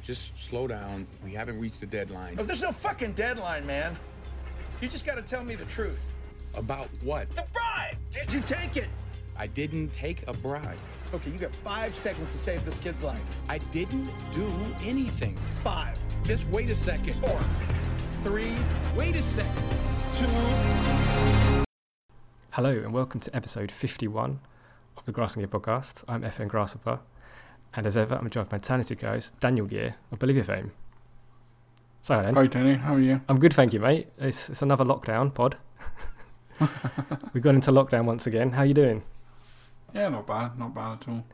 Ryder, just slow down. We haven't reached the deadline. Oh, there's no fucking deadline, man. You just gotta tell me the truth. About what? The bribe! Did you take it? I didn't take a bribe. Okay, you got five seconds to save this kid's life. I didn't do anything. Five, Just wait a second. four, three, Wait a second. two. Hello and welcome to episode 51 of the Grass and Gear podcast. I'm FM Grasshopper, and as ever, I'm joined by my talented co-host Daniel Gear of Bolivia fame. So then, Hi, Danny. How are you? I'm good, thank you, mate. It's, it's another lockdown pod. We've gone into lockdown once again. How are you doing? Yeah, not bad. Not bad at all.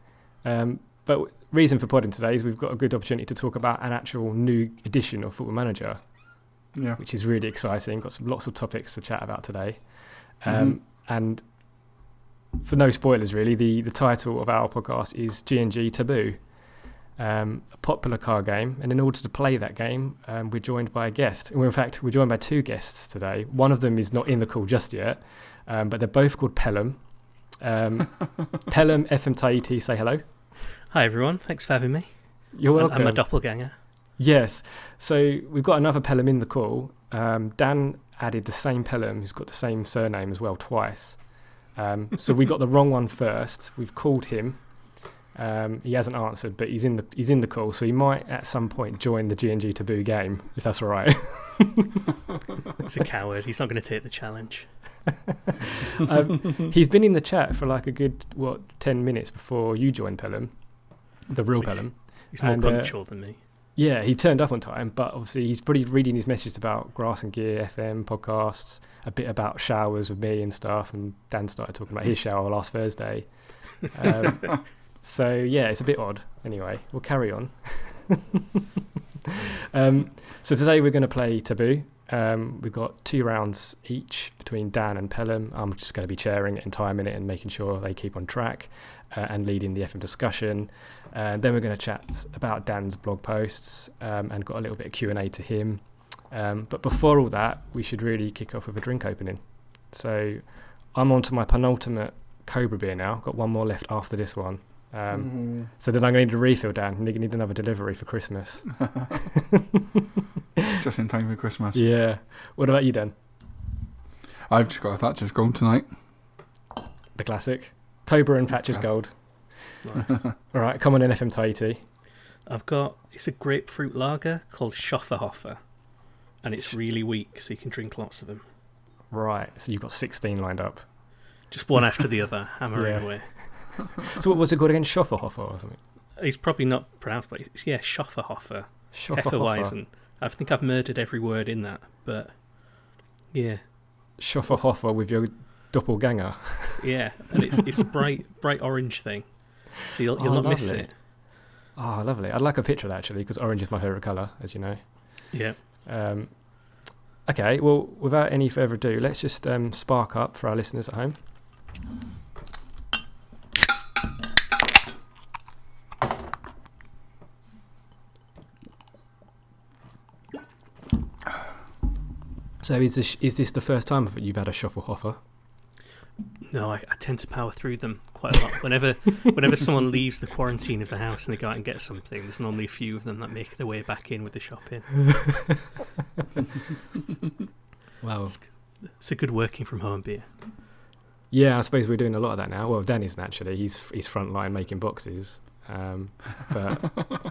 Um, but reason for podding today is we've got a good opportunity to talk about an actual new edition of Football Manager, Yeah. which is really exciting. Got some lots of topics to chat about today. Um, Mhm. And for no spoilers, really, the, the title of our podcast is G&G Taboo, um, a popular card game. And in order to play that game, um, we're joined by a guest. And in fact, we're joined by two guests today. One of them is not in the call just yet, um, but they're both called Pelham. Um, Pelham, FM Tahiti, say hello. Hi everyone, thanks for having me. You're welcome. I'm a doppelganger. Yes. So we've got another Pelham in the call. Um, Dan added the same Pelham who's got the same surname as well twice. Um, so we got the wrong one first. We've called him. Um, he hasn't answered, but he's in the he's in the call, so he might at some point join the G and G Taboo game if that's all right. He's a coward. He's not going to take the challenge. um, he's been in the chat for like a good what ten minutes before you joined Pelham, the real He's- Pelham. He's more And, uh, punctual than me. Yeah, he turned up on time, but obviously he's probably reading his messages about Grass and Gear FM podcasts, a bit about showers with me and stuff. And Dan started talking about his shower last Thursday. Um, so yeah, it's a bit odd. Anyway, we'll carry on. um, so today we're going to play Taboo. Um, we've got two rounds each between Dan and Pelham. I'm just going to be chairing it and timing it and making sure they keep on track uh, and leading the FM discussion. And then we're going to chat about Dan's blog posts um, and got a little bit of Q and A to him. Um, but before all that, we should really kick off with a drink opening. So I'm on to my penultimate Cobra beer now. Got one more left after this one. Um, so then I'm going to need a refill, Dan. I'm going to need another delivery for Christmas. Just in time for Christmas. Yeah. What about you, Dan? I've just got a Thatcher's Gold tonight. The classic. Cobra and Thatcher's Gold. Nice. All right, come on in FM Tahiti. I've got it's a grapefruit lager called Schofferhofer, and it's really weak, so you can drink lots of them. Right, so you've got 16 lined up. Just one after the other, hammering Yeah. away. So what was it called again? Schofferhofer or something? He's probably not pronounced, but it's, yeah, Schofferhofer. Schofferhofer. Hefeweizen. I think I've murdered every word in that, but yeah, Schofferhofer with your doppelganger. yeah, and it's it's a bright bright orange thing, so you'll you'll Oh, not miss lovely. it. Oh, lovely. I'd like a picture of that actually, because orange is my favourite colour, as you know. Yeah. Um, okay, well, without any further ado, let's just um, spark up for our listeners at home. So is this is this the first time that you've had a Schofferhofer? No, I, I tend to power through them quite a lot. Whenever whenever someone leaves the quarantine of the house and they go out and get something, there's normally a few of them that make their way back in with the shopping. Wow. It's a good working from home beer. Yeah, I suppose we're doing a lot of that now. Well, Dan isn't actually. He's he's frontline making boxes. Um, but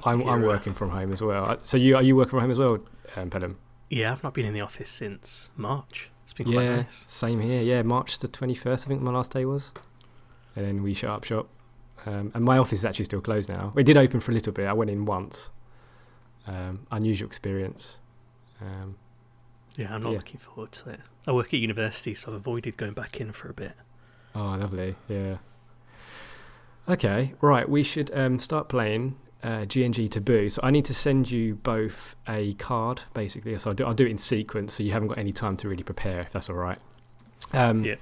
I'm I'm working from home as well. Uh, So you are you working from home as well, um, Pelham? Yeah, I've not been in the office since March. It's been quite Yeah, nice. same here. Yeah, March the twenty first. I think my last day was, and then we shut up shop. Um, and my office is actually still closed now. We did open for a little bit. I went in once. Um, unusual experience. Um, Yeah, I'm not Yeah. looking forward to it. I work at university, so I've avoided going back in for a bit. Oh, lovely. Yeah. Okay, right. We should um, start playing uh, GNG Taboo. So I need to send you both a card, basically. So I'll do, I'll do it in sequence, so you haven't got any time to really prepare, if that's all right. Um, Yeah.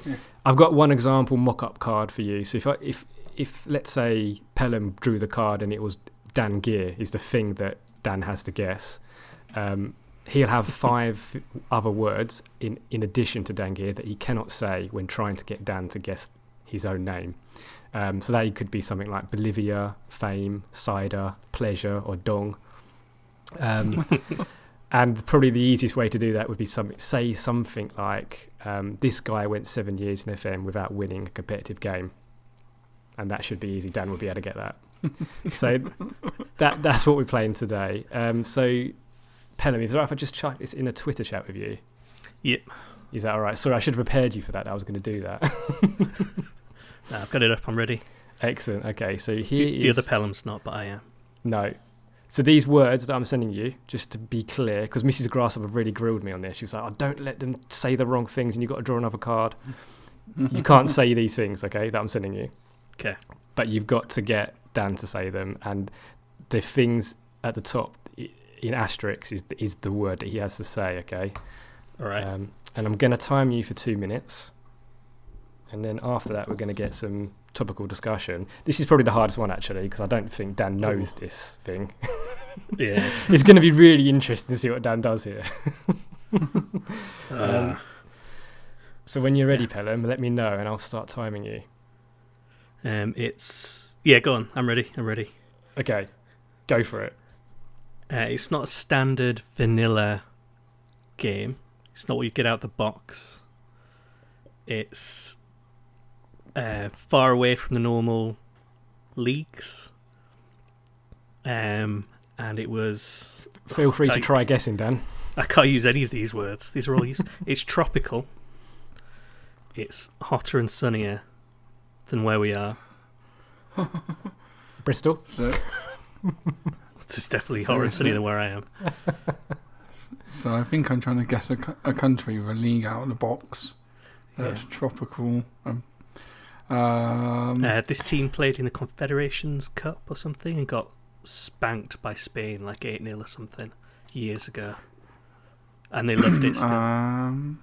I've got one example mock-up card for you. So if I, if if let's say Pelham drew the card and it was Dan Gear is the thing that Dan has to guess, um, he'll have five other words in in addition to Dan Gear that he cannot say when trying to get Dan to guess his own name. Um, so that could be something like Bolivia, fame, cider, pleasure, or dong. Um, and probably the easiest way to do that would be some, say something like um, this guy went seven years in FM without winning a competitive game. And that should be easy. Dan will be able to get that. so that that's what we're playing today. Um, so, Pelham, is it all right if I just chat this in a Twitter chat with you? Yep. Is that all right? Sorry, I should have prepared you for that. I was going to do that. No, I've got it up. I'm ready. Excellent. Okay, so The, here the is other Pelham's not, but I am. no. So these words that I'm sending you, just to be clear, because Mrs. Grasshopper really grilled me on this. She was like, "Oh, don't let them say the wrong things, and you've got to draw another card. you can't say these things, okay? That I'm sending you. Okay. But you've got to get Dan to say them, and the things at the top in asterisks is is the word that he has to say, okay? All right. Um, and I'm going to time you for two minutes. And then after that, we're going to get some topical discussion. This is probably the hardest one, actually, because I don't think Dan knows this thing. yeah. it's going to be really interesting to see what Dan does here. Uh, So when you're ready, Yeah. Pelham, let me know and I'll start timing you. um, it's yeah. Go on. I'm ready. I'm ready. Okay, go for it. Uh, it's not a standard vanilla game. It's not what you get out the box. It's uh, far away from the normal leagues. Um, and it was. Feel free to try guessing, Dan. I can't use any of these words. These are all used. it's tropical. It's hotter and sunnier than where we are. Bristol? So, It's definitely hotter and sunnier than where I am. so I think I'm trying to guess a, co- a country with a league out of the box. That's Yeah. tropical. Um, um, Uh, this team played in the Confederations Cup or something and got spanked by Spain like 8 0 or something years ago. And they loved it still. um,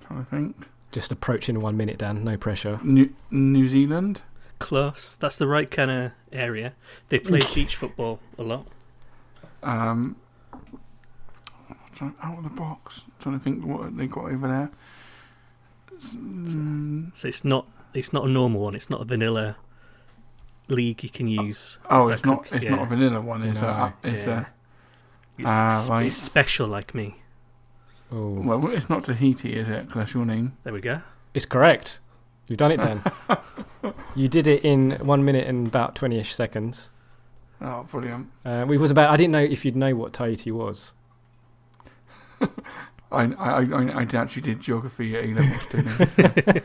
trying to think. Just approaching one minute, Dan. No pressure. New, New Zealand. Close. That's the right kind of area. They play beach football a lot. Um, trying- out of the box. trying to think what they got over there. S- mm, So it's not it's not a normal one. It's not a vanilla league you can use. oh, it's not. cook- It's yeah. not a vanilla one. It's No. a. It's Yeah. a. It's, s- right. it's special like me. Oh, Well, it's not Tahiti, is it? 'Cause that's your name. There we go. it's correct. You've done it, Dan. you did it in one minute and about 20 ish seconds. Oh, brilliant. Uh, we was about. I didn't know if you'd know what Tahiti was. I, I, I, I actually did geography at A levels, didn't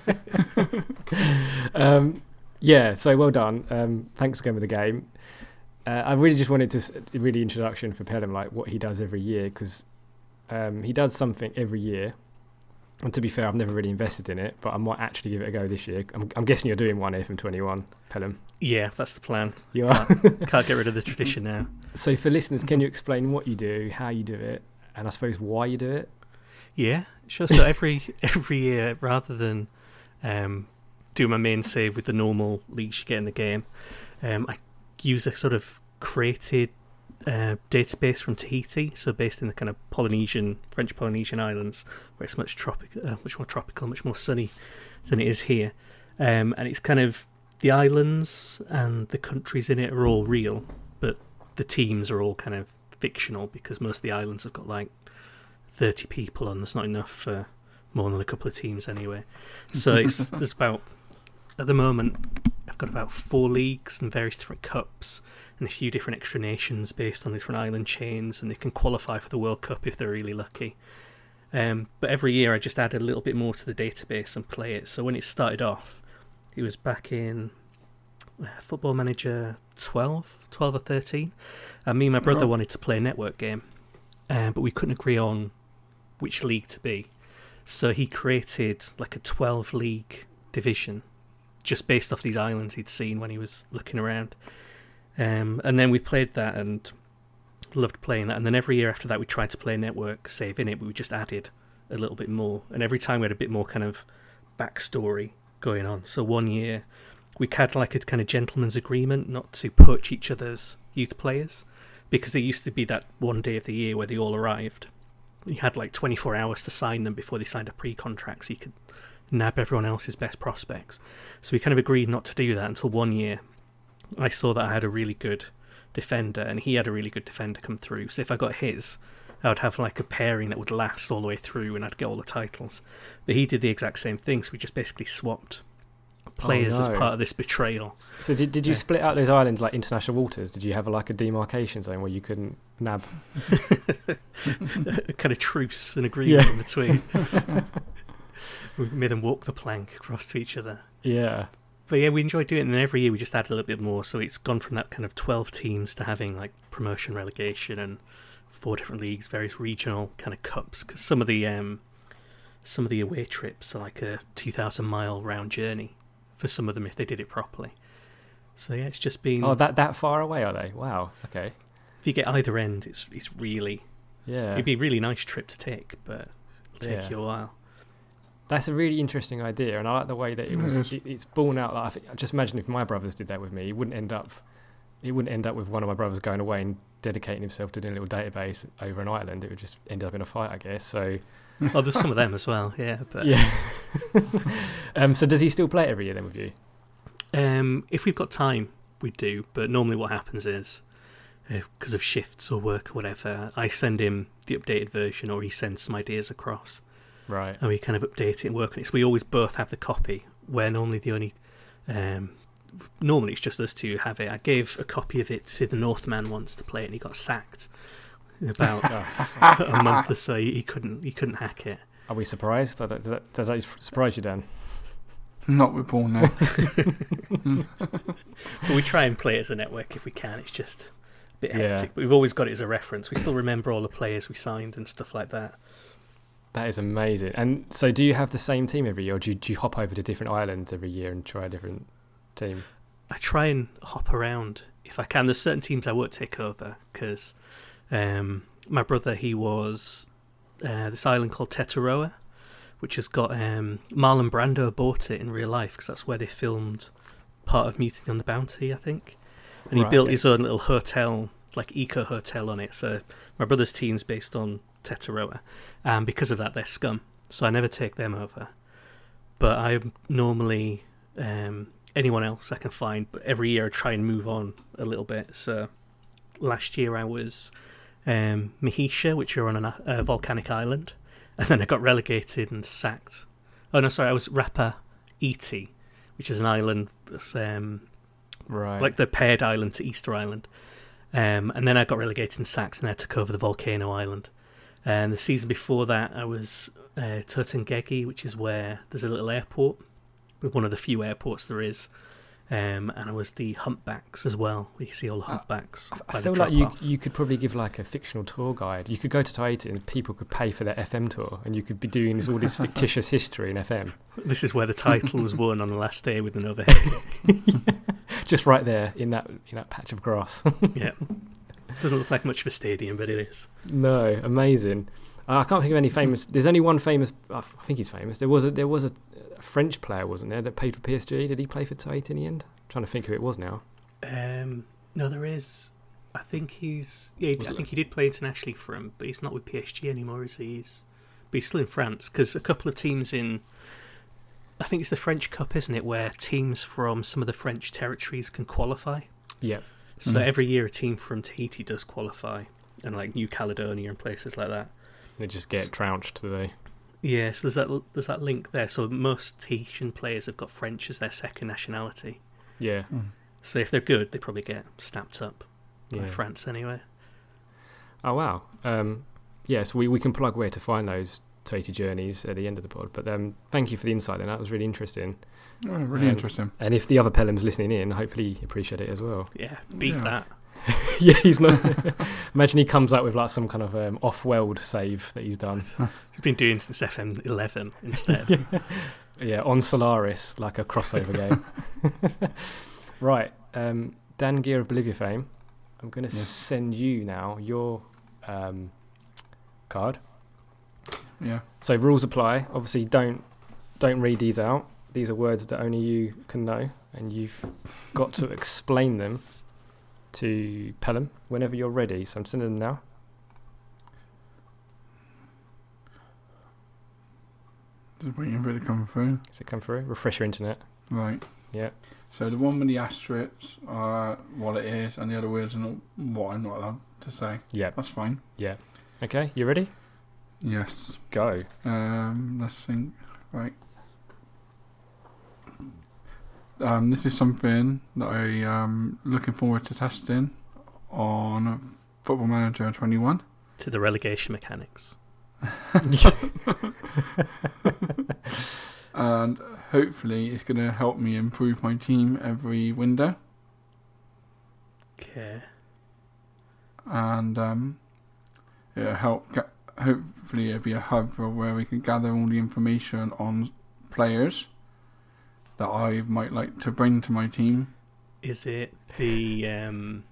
I? um, yeah, so well done. Um, thanks for going with the game. Uh, I really just wanted to s- really introduction for Pelham, like what he does every year, because um, he does something every year. And to be fair, I've never really invested in it, but I might actually give it a go this year. I'm, I'm guessing you're doing one FM 21, Pelham. Yeah, that's the plan. You are. Can't get rid of the tradition now. so for listeners, can you explain what you do, how you do it, and I suppose why you do it? Yeah, sure. So every every year, rather than um, do my main save with the normal leagues you get in the game, um, I use a sort of created uh, database from Tahiti, so based in the kind of Polynesian, French Polynesian islands, where it's much tropic, uh, much more tropical, much more sunny than it is here, um, and it's kind of the islands and the countries in it are all real, but the teams are all kind of fictional because most of the islands have got like 30 people on. There's not enough for more than a couple of teams anyway. So it's there's about at the moment I've got about four leagues and various different cups and a few different extra nations based on different island chains, and they can qualify for the World Cup if they're really lucky. Um, but every year I just add a little bit more to the database and play it. So when it started off, it was back in Football Manager 12, 12 or 13. And me and my brother Oh. wanted to play a network game, uh, but we couldn't agree on which league to be. So he created like a 12 league division just based off these islands he'd seen when he was looking around. Um, and then we played that and loved playing that. And then every year after that, we tried to play network save in it, but we just added a little bit more. And every time we had a bit more kind of backstory going on. So one year we had like a kind of gentleman's agreement not to poach each other's youth players because there used to be that one day of the year where they all arrived. You had like 24 hours to sign them before they signed a pre contract so you could nab everyone else's best prospects. So we kind of agreed not to do that until one year I saw that I had a really good defender, and he had a really good defender come through. So if I got his, I would have like a pairing that would last all the way through, and I'd get all the titles. But he did the exact same thing, so we just basically swapped players as no. part of this betrayal. So did, did you Yeah. split out those islands like international waters? Did you have like a demarcation zone where you couldn't nab? a kind of truce and agreement Yeah. in between. we made them walk the plank across to each other. Yeah. But yeah, we enjoyed doing it, and then every year we just add a little bit more. So it's gone from that kind of 12 teams to having like promotion, relegation, and four different leagues, various regional kind of cups. Because some of the um, some of the away trips are like a 2,000 mile round journey for some of them if they did it properly. So yeah, it's just been. Oh, that that far away are they? Wow. Okay. if you get either end, it's it's really Yeah. it'd be a really nice trip to take, but it'll take Yeah. you a while. That's a really interesting idea, and I like the way that it It was. is. It, it's born out. Like, I think, just imagine if my brothers did that with me, it wouldn't end up. It wouldn't end up with one of my brothers going away and dedicating himself to doing a little database over an island. It would just end up in a fight, I guess. So Oh, there's some of them as well, yeah. But yeah. um. So does he still play it every year then with you? Um, if we've got time, we do. But normally, what happens is, because of shifts or work or whatever, I send him the updated version, or he sends some ideas across, Right. and we kind of update it and work on it. So we always both have the copy. Where normally the only, um, normally it's just us two have it. I gave a copy of it to the Northman once to play, it and he got sacked. In about a month or so, he couldn't he couldn't hack it. Are we surprised? Does that, does that, surprise you, Dan? Not with Paul now. But we try and play it as a network if we can. It's just a bit Yeah. hectic. But we've always got it as a reference. We still remember all the players we signed and stuff like that. That is amazing. And so, do you have the same team every year, or do you, do you hop over to different islands every year and try a different team? I try and hop around if I can. There's certain teams I won't take over because um, my brother he was uh, this island called Tetiaroa, which has got um, Marlon Brando bought it in real life because that's where they filmed part of Mutiny on the Bounty, I think. And he Right. built his own little hotel, like eco hotel on it. So my brother's team's based on Tetiaroa, and because of that, they're scum. So I never take them over. But I normally um, anyone else I can find. But every year I try and move on a little bit. So last year I was um, Mahisha, which are on a uh, volcanic island, and then I got relegated and sacked. Oh no, sorry, I was Rapa Iti, which is an island that's um, Right. like the paired island to Easter Island. Um, and then I got relegated and sacked, and I took over the volcano island. And the season before that, I was uh, which is where there's a little airport, one of the few airports there is. Um, and it was the humpbacks as well. We see all the Uh, humpbacks. I- by I the feel like you drop-off. you could probably give like a fictional tour guide. You could go to Tahiti and people could pay for their FM tour, and you could be doing this, all this fictitious history in FM, This is where the title was won on the last day with an overhead. just right there in that in that patch of grass. yeah, doesn't look like much of a stadium, but it is. no, amazing. Uh, I can't think of any famous. There's only one famous. I think he's famous. There was a there was a, a French player, wasn't there, that played for PSG? Did he play for Tahiti in the end? I'm trying to think who it was now. Um, no, there is. I think he's. Yeah, Was I it- think he did play internationally for him, but he's not with PSG anymore, is he? He's, but he's still in France because a couple of teams in. I think it's the French Cup, isn't it, where teams from some of the French territories can qualify. Yeah. So Mm. every year, a team from Tahiti does qualify, and like New Caledonia and places like that. They just get trounced, do they? Yeah, so there's that there's that link there. So most Tahitian players have got French as their second nationality. Yeah. Mm. So if they're good, they probably get snapped up by Yeah. France anyway. Oh wow. Um, yes, we, we can plug where to find those Tahiti journeys at the end of the pod. But um, thank you for the insight. Then that was really interesting. Oh, really Um, interesting. And if the other Pelham's listening in, hopefully appreciate it as well. Yeah, beat Yeah. that. yeah, he's not. Imagine he comes up with like some kind of um, off-world save that he's done. He's been doing since FM11 instead. Yeah, on Solaris, like a crossover game. right, um, Dan Gear of Bolivia fame. I'm going to Yes. send you now your um, card. Yeah. So rules apply. Obviously, don't don't read these out. These are words that only you can know, and you've got to explain them to Pelham whenever you're ready. So I'm sending them now. Just waiting for it to come through. Does it come through? Refresh your internet. Right. Yeah. So the one with the asterisks are what it is, and the other words are not what I'm not allowed to say. Yeah. That's fine. Yeah. Okay, you ready? Yes. Go. Um, let's think. Right. Um, this is something that I am looking forward to testing on Football Manager 21. To the relegation mechanics. and hopefully it's going to help me improve my team every window. Okay. And um, it'll help. Get, hopefully, it'll be a hub for where we can gather all the information on players that I might like to bring to my team. Is it the um,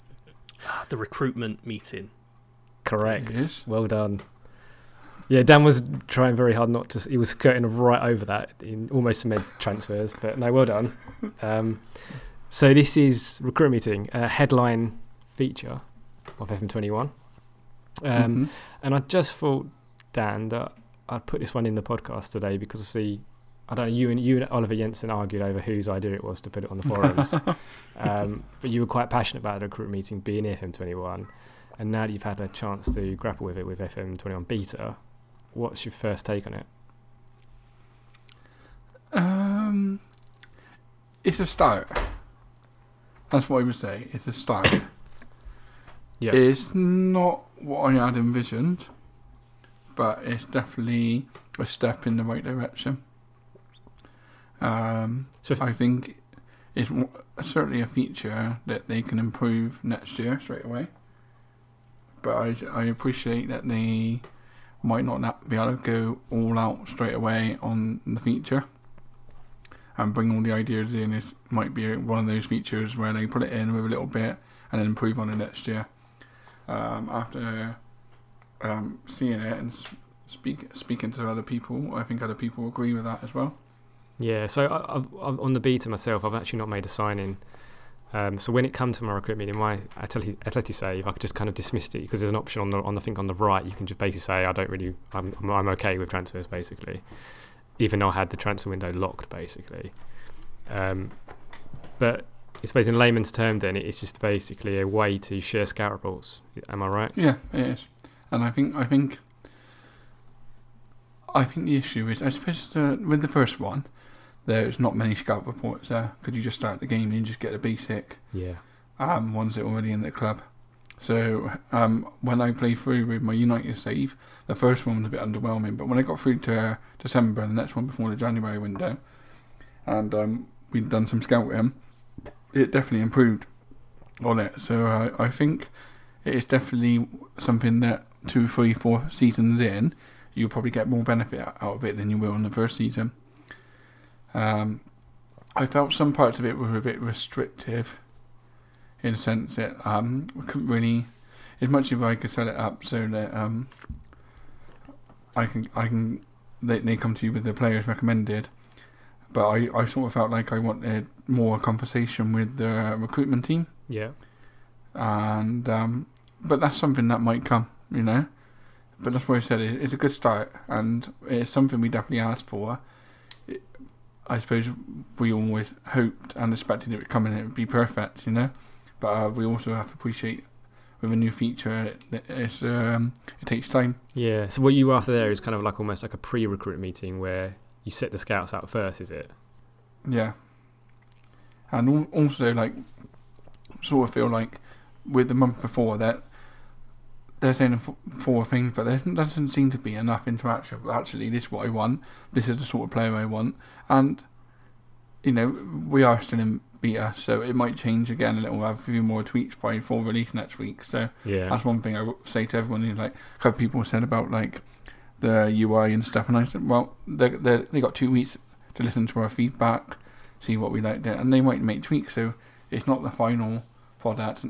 ah, the recruitment meeting? Correct. It is. Well done. Yeah, Dan was trying very hard not to. He was skirting right over that in almost mid transfers, but no, well done. Um, so this is recruit meeting, a headline feature of FM21, um, Mhm. and I just thought, Dan, that I'd put this one in the podcast today because I see, I don't know, you and you and Oliver Jensen argued over whose idea it was to put it on the forums, um, but you were quite passionate about the recruit meeting being FM21, and now that you've had a chance to grapple with it with FM21 beta, what's your first take on it? Um, it's a start. That's what I would say. It's a start. Yeah. It's not what I had envisioned, but it's definitely a step in the right direction. Um, So I think it's w- certainly a feature that they can improve next year straight away. But I, I appreciate that they might not be able to go all out straight away on the feature and bring all the ideas in. It might be one of those features where they put it in with a little bit and then improve on it next year. Um, after um, seeing it and speak, speaking to other people, I think other people agree with that as well. Yeah, so I, I've, I've, on the beta myself, I've actually not made a sign in. Um, so when it comes to my recruit meeting, my atleti, save, I just kind of dismiss it because there's an option on the on the thing on the right. You can just basically say I don't really, I'm I'm, okay with transfers basically, even though I had the transfer window locked basically. Um, but I suppose in layman's term, then it's just basically a way to share scout reports. Am I right? Yeah, it is, and I think I think I think the issue is, I suppose uh, with the first one, there's not many scout reports there. Could you just start the game and just get the basic Yeah. um, ones that are already in the club? So um, when I played through with my United save, the first one was a bit underwhelming, but when I got through to uh, December, and the next one before the January window, and um, we'd done some scouting, it definitely improved on it. So I I think it is definitely something that two, three, four seasons in, you'll probably get more benefit out of it than you will in the first season. Um, I felt some parts of it were a bit restrictive, in a sense that um, we couldn't really, as much as I could set it up so that um, I can, I can, they, they come to you with the players recommended. But I, I sort of felt like I wanted more conversation with the recruitment team Yeah. and um, but that's something that might come, you know. But that's why I said it, it's a good start, and it's something we definitely asked for. I suppose we always hoped and expected it would come and it would be perfect, you know. But uh, we also have to appreciate with a new feature, it, um, it takes time. Yeah. So what you after there is kind of like almost like a pre-recruit meeting where you set the scouts out first, is it? Yeah. And also, like, sort of feel like with the month before that they're saying four things, but there doesn't seem to be enough interaction. But actually, this is what I want. This is the sort of player I want. And, you know, we are still in beta, so it might change again a little. We'll have a few more tweaks by full release next week. So Yeah. that's one thing I would say to everyone. Is like, a couple people said about like the UI and stuff, and I said, well, they they they got two weeks to listen to our feedback, see what we liked, it, and they might make tweaks. So it's not the final product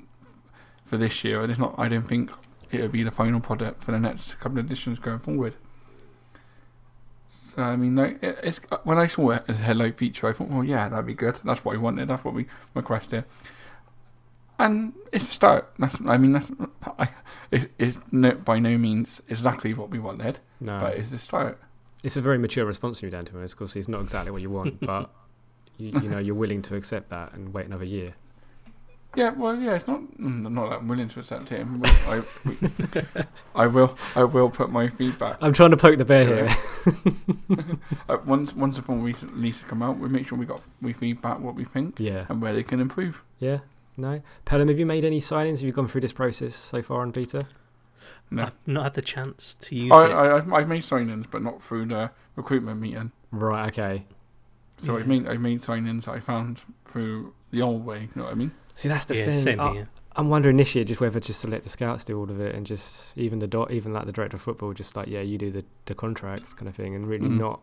for this year, and it's not. I don't think it'll be the final product for the next couple of editions going forward. So I mean, like, it, it's when I saw it as a headlight feature, I thought, well, yeah, that'd be good. That's what we wanted. That's what we requested. And it's a start. That's, I mean, that's, I, it's, it's no, by no means exactly what we wanted, No. but it's a start. It's a very mature response from you, Dan, to be honest. Of course, it's not exactly what you want, but you, you know you're willing to accept that and wait another year. Yeah, well, yeah, it's not mm, not that I'm willing to accept it. but I, I will, I will put my feedback. I'm trying to poke the bear here. Uh, once once the full release release come out, we make sure we got we feedback what we think yeah, and where they can improve. yeah. No, Pelham, have you made any signings? Have you gone through this process so far on beta? No, I've not had the chance to use I, it. I I've, I've made signings, but not through the recruitment meeting. Right. Okay. So Yeah. I've made I've made signings I found through the old way. You know what I mean? See, that's the yeah, thing. same I, here. I'm wondering this year just whether just to let the scouts do all of it and just even the dot, even like the director of football, just like yeah, you do the the contracts kind of thing, and really Mm. not.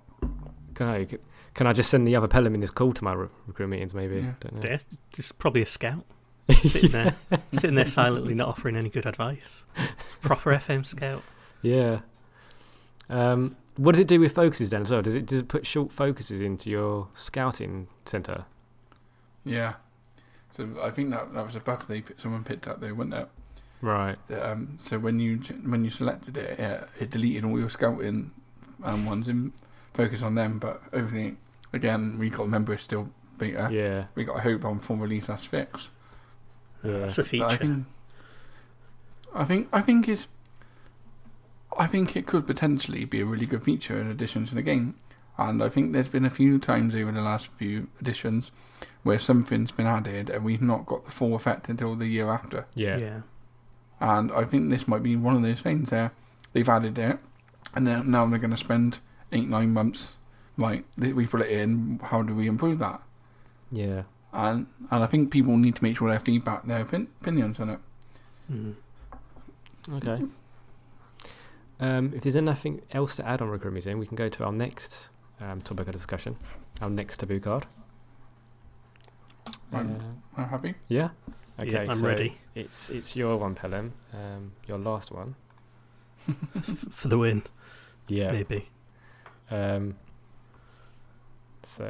Can I can I just send the other Pelham in this call to my re- recruit meetings? Maybe. Yeah. Don't know. Yeah, just probably a scout sitting there, sitting there silently, not offering any good advice. It's proper FM scout. Yeah. Um, what does it do with focuses then as well? Does it does it put short focuses into your scouting center? Yeah. So I think that that was a bug they someone picked up there, wasn't it? Right. That, um, so when you when you selected it, it, it deleted all your scouting um, ones and focused on them. But everything again, we got to remember it's still beta. Yeah. We got to hope on full release that's fixed. Yeah. That's a But I feature. think, I think, I think it's, I think it could potentially be a really good feature in addition to the game. And I think there's been a few times over the last few editions where something's been added and we've not got the full effect until the year after. Yeah. yeah. And I think this might be one of those things there. They've added it, and then now they're going to spend eight, nine months. Like we put it in, how do we improve that? Yeah. And and I think people need to make sure their feedback, their opin- opinions on it. Mm. Okay. Um, if there's anything else to add on recruit meeting, we can go to our next um, topic of discussion, our next taboo card. I'm, Uh, I'm happy. yeah. Okay. Yeah, I'm so ready It's it's your one, Pelham. Um, your last one. for the win. Yeah. Maybe. Um, so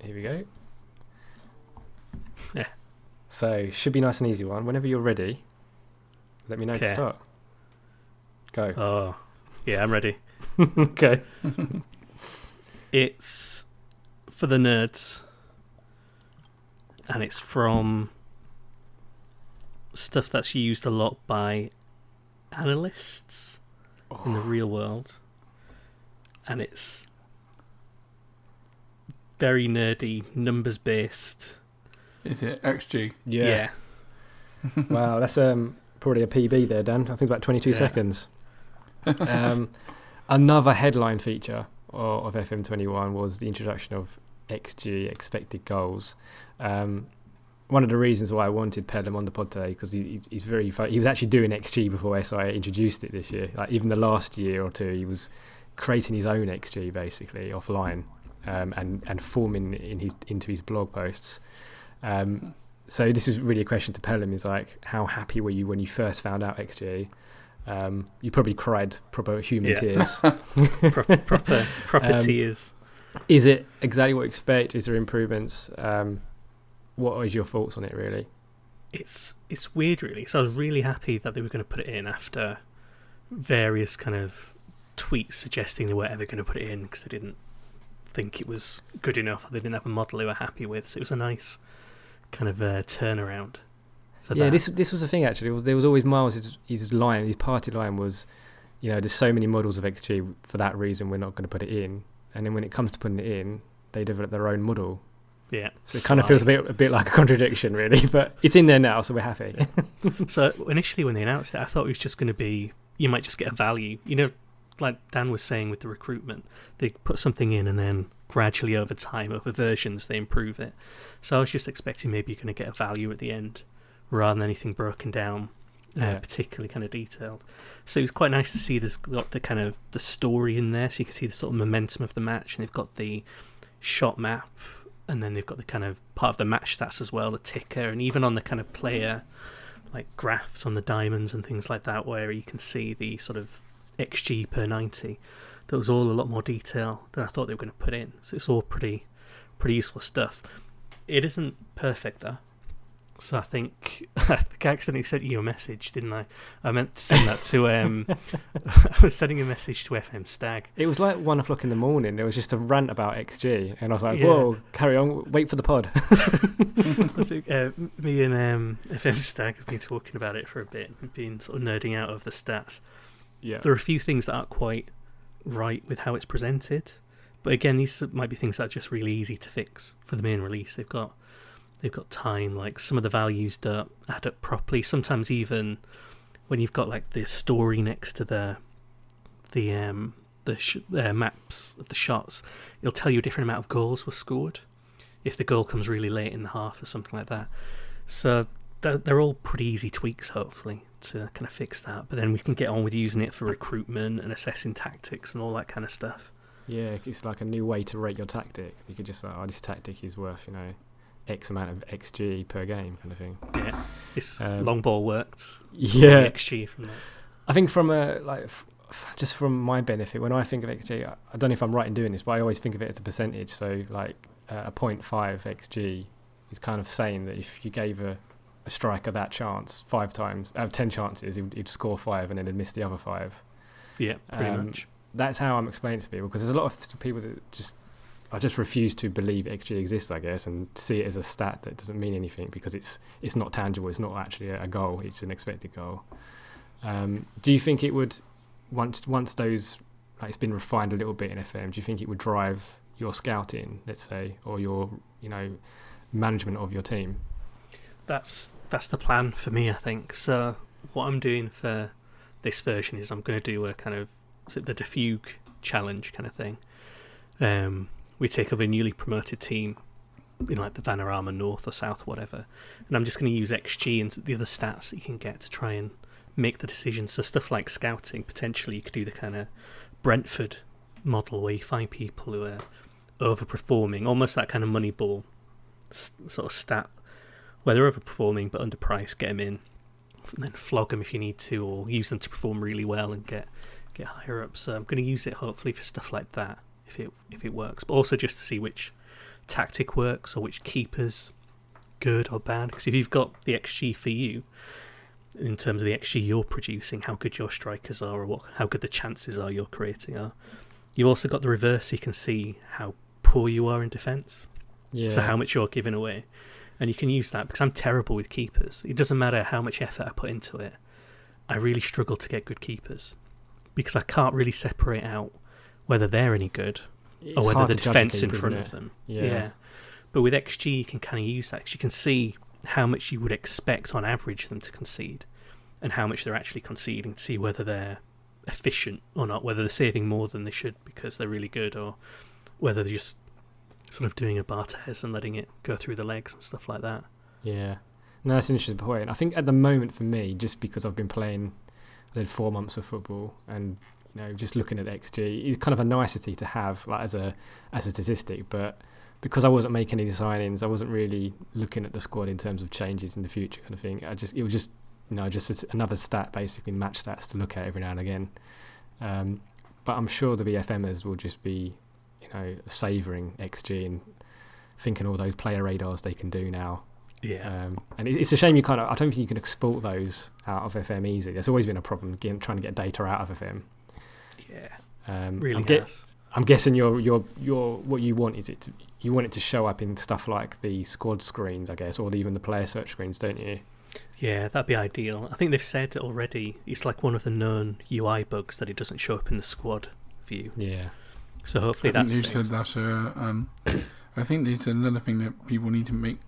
here we go. Yeah. So should be nice and easy one. Whenever you're ready, let me know to Okay. start. Go. Oh, yeah, I'm ready. okay. It's for the nerds, and it's from stuff that's used a lot by analysts in the real world, and it's very nerdy, numbers based. Is it XG? Yeah. wow, that's um probably a PB there, Dan. I think about 22 Yeah. seconds. um, another headline feature of, of FM21 was the introduction of XG, expected goals. Um, one of the reasons why I wanted Pelham on the pod today because he, he- he's very fo- he was actually doing XG before SI introduced it this year. Like even the last year or two, he was creating his own XG basically offline um, and and forming in his into his blog posts. Um, so this is really a question to Pelham. Is like, how happy were you when you first found out XG? Um, you probably cried proper human Yeah. tears. Pro- proper proper Um, tears. is it exactly what you expect? Is there improvements? What are your thoughts on it, really? it's it's weird really so i was really happy that they were going to put it in after various kind of tweets suggesting they weren't ever going to put it in because they didn't think it was good enough or they didn't have a model they were happy with so it was a nice kind of uh, turnaround for yeah, that this this was the thing actually. Was, there was always Miles' his, his line, his party line was, you know, there's so many models of XG for that reason we're not going to put it in. And then when it comes to putting it in, they develop their own model. Yeah So it kind of feels a bit a bit like a contradiction, really. But it's in there now, so we're happy. so initially when they announced it i thought it was just going to be you might just get a value you know like dan was saying with the recruitment they put something in and then gradually over time over versions they improve it so i was just expecting maybe you're going to get a value at the end rather than anything broken down uh, Yeah. particularly kind of detailed so it was quite nice to see this got the kind of the story in there so you can see the sort of momentum of the match and they've got the shot map and then they've got the kind of part of the match stats as well the ticker and even on the kind of player like graphs on the diamonds and things like that where you can see the sort of xg per 90 that was all a lot more detail than i thought they were going to put in so it's all pretty pretty useful stuff. It isn't perfect though So I think I think I accidentally sent you a message, didn't I? I meant to send that to um. I was sending a message to FM Stag. It was like one o'clock in the morning. There was just a rant about XG, and I was like, Yeah. "Whoa, carry on, wait for the pod." I think uh, me and um, FM Stag have been talking about it for a bit. We've been sort of nerding out of the stats. yeah, There are a few things that aren't quite right with how it's presented, but again, these might be things that are just really easy to fix for the main release. They've got they've got time. Like some of the values don't add up properly. Sometimes even when you've got like the story next to the the um the sh- uh, maps of the shots, it'll tell you a different amount of goals were scored if the goal comes really late in the half or something like that. So they're, they're all pretty easy tweaks, hopefully, to kind of fix that. But then we can get on with using it for recruitment and assessing tactics and all that kind of stuff. yeah. It's like a new way to rate your tactic. You could just like, "Oh, this tactic is worth you know X amount of XG per game," kind of thing. Yeah, this Um, long ball worked. Yeah, XG from that. I think from a like f- f- just from my benefit, when I think of XG, I, I don't know if I'm right in doing this, but I always think of it as a percentage. So like uh, a 0.5 XG is kind of saying that if you gave a, a striker that chance five times, out of ten chances, he'd, he'd score five and then he'd miss the other five. Yeah, pretty Um, much. That's how I'm explaining it to people because there's a lot of people that just I just refuse to believe XG exists, I guess, and see it as a stat that doesn't mean anything because it's it's not tangible. It's not actually a, goal. It's an expected goal. Um, do you think it would once once those like it's been refined a little bit in FM? Do you think it would drive your scouting, let's say, or your you know management of your team? That's that's the plan for me, I think. So what I'm doing for this version is I'm going to do a kind of the Dafuge challenge kind of thing. Um, we take over a newly promoted team in like the Vanarama North or South, whatever, and I'm just going to use XG and the other stats that you can get to try and make the decisions. So stuff like scouting, potentially you could do the kind of Brentford model where you find people who are overperforming, almost that kind of Moneyball s- sort of stat where they're overperforming but underpriced, get them in, and then flog them if you need to, or use them to perform really well and get get higher up. So I'm going to use it hopefully for stuff like that if it if it works, but also just to see which tactic works or which keepers good or bad. Because if you've got the XG for you in terms of the XG you're producing, how good your strikers are, or what how good the chances are you're creating are. You've also got the reverse. So you can see how poor you are in defence. Yeah. So how much you're giving away. And you can use that because I'm terrible with keepers. It doesn't matter how much effort I put into it. I really struggle to get good keepers because I can't really separate out whether they're any good It's or whether the to judge a defence in front of them. Yeah. But with XG, you can kind of use that 'cause you can see how much you would expect on average them to concede and how much they're actually conceding to see whether they're efficient or not, whether they're saving more than they should because they're really good or whether they're just sort of doing a Barthez and letting it go through the legs and stuff like that. Yeah. No, that's an interesting point. I think at the moment for me, just because I've been playing, I did four months of football, and you know, just looking at XG, is kind of a nicety to have, like as a as a statistic. But because I wasn't making any signings, I wasn't really looking at the squad in terms of changes in the future, kind of thing. I just it was just you know just another stat, basically match stats to look at every now and again. Um, but I'm sure the BFMers will just be, you know, savouring XG and thinking all those player radars they can do now. Yeah. Um, and it, it's a shame you kind of. I don't think you can export those out of FM easy. There's always been a problem getting, trying to get data out of FM. Yeah. Um, Really I'm, get- has. I'm guessing your your your what you want is it to, you want it to show up in stuff like the squad screens, I guess, or even the player search screens, don't you? Yeah, that'd be ideal. I think they've said already it's like one of the known UI bugs that it doesn't show up in the squad view. Yeah. So hopefully I think that's they said fixed. that's a. Um, I think they said another thing that people need to make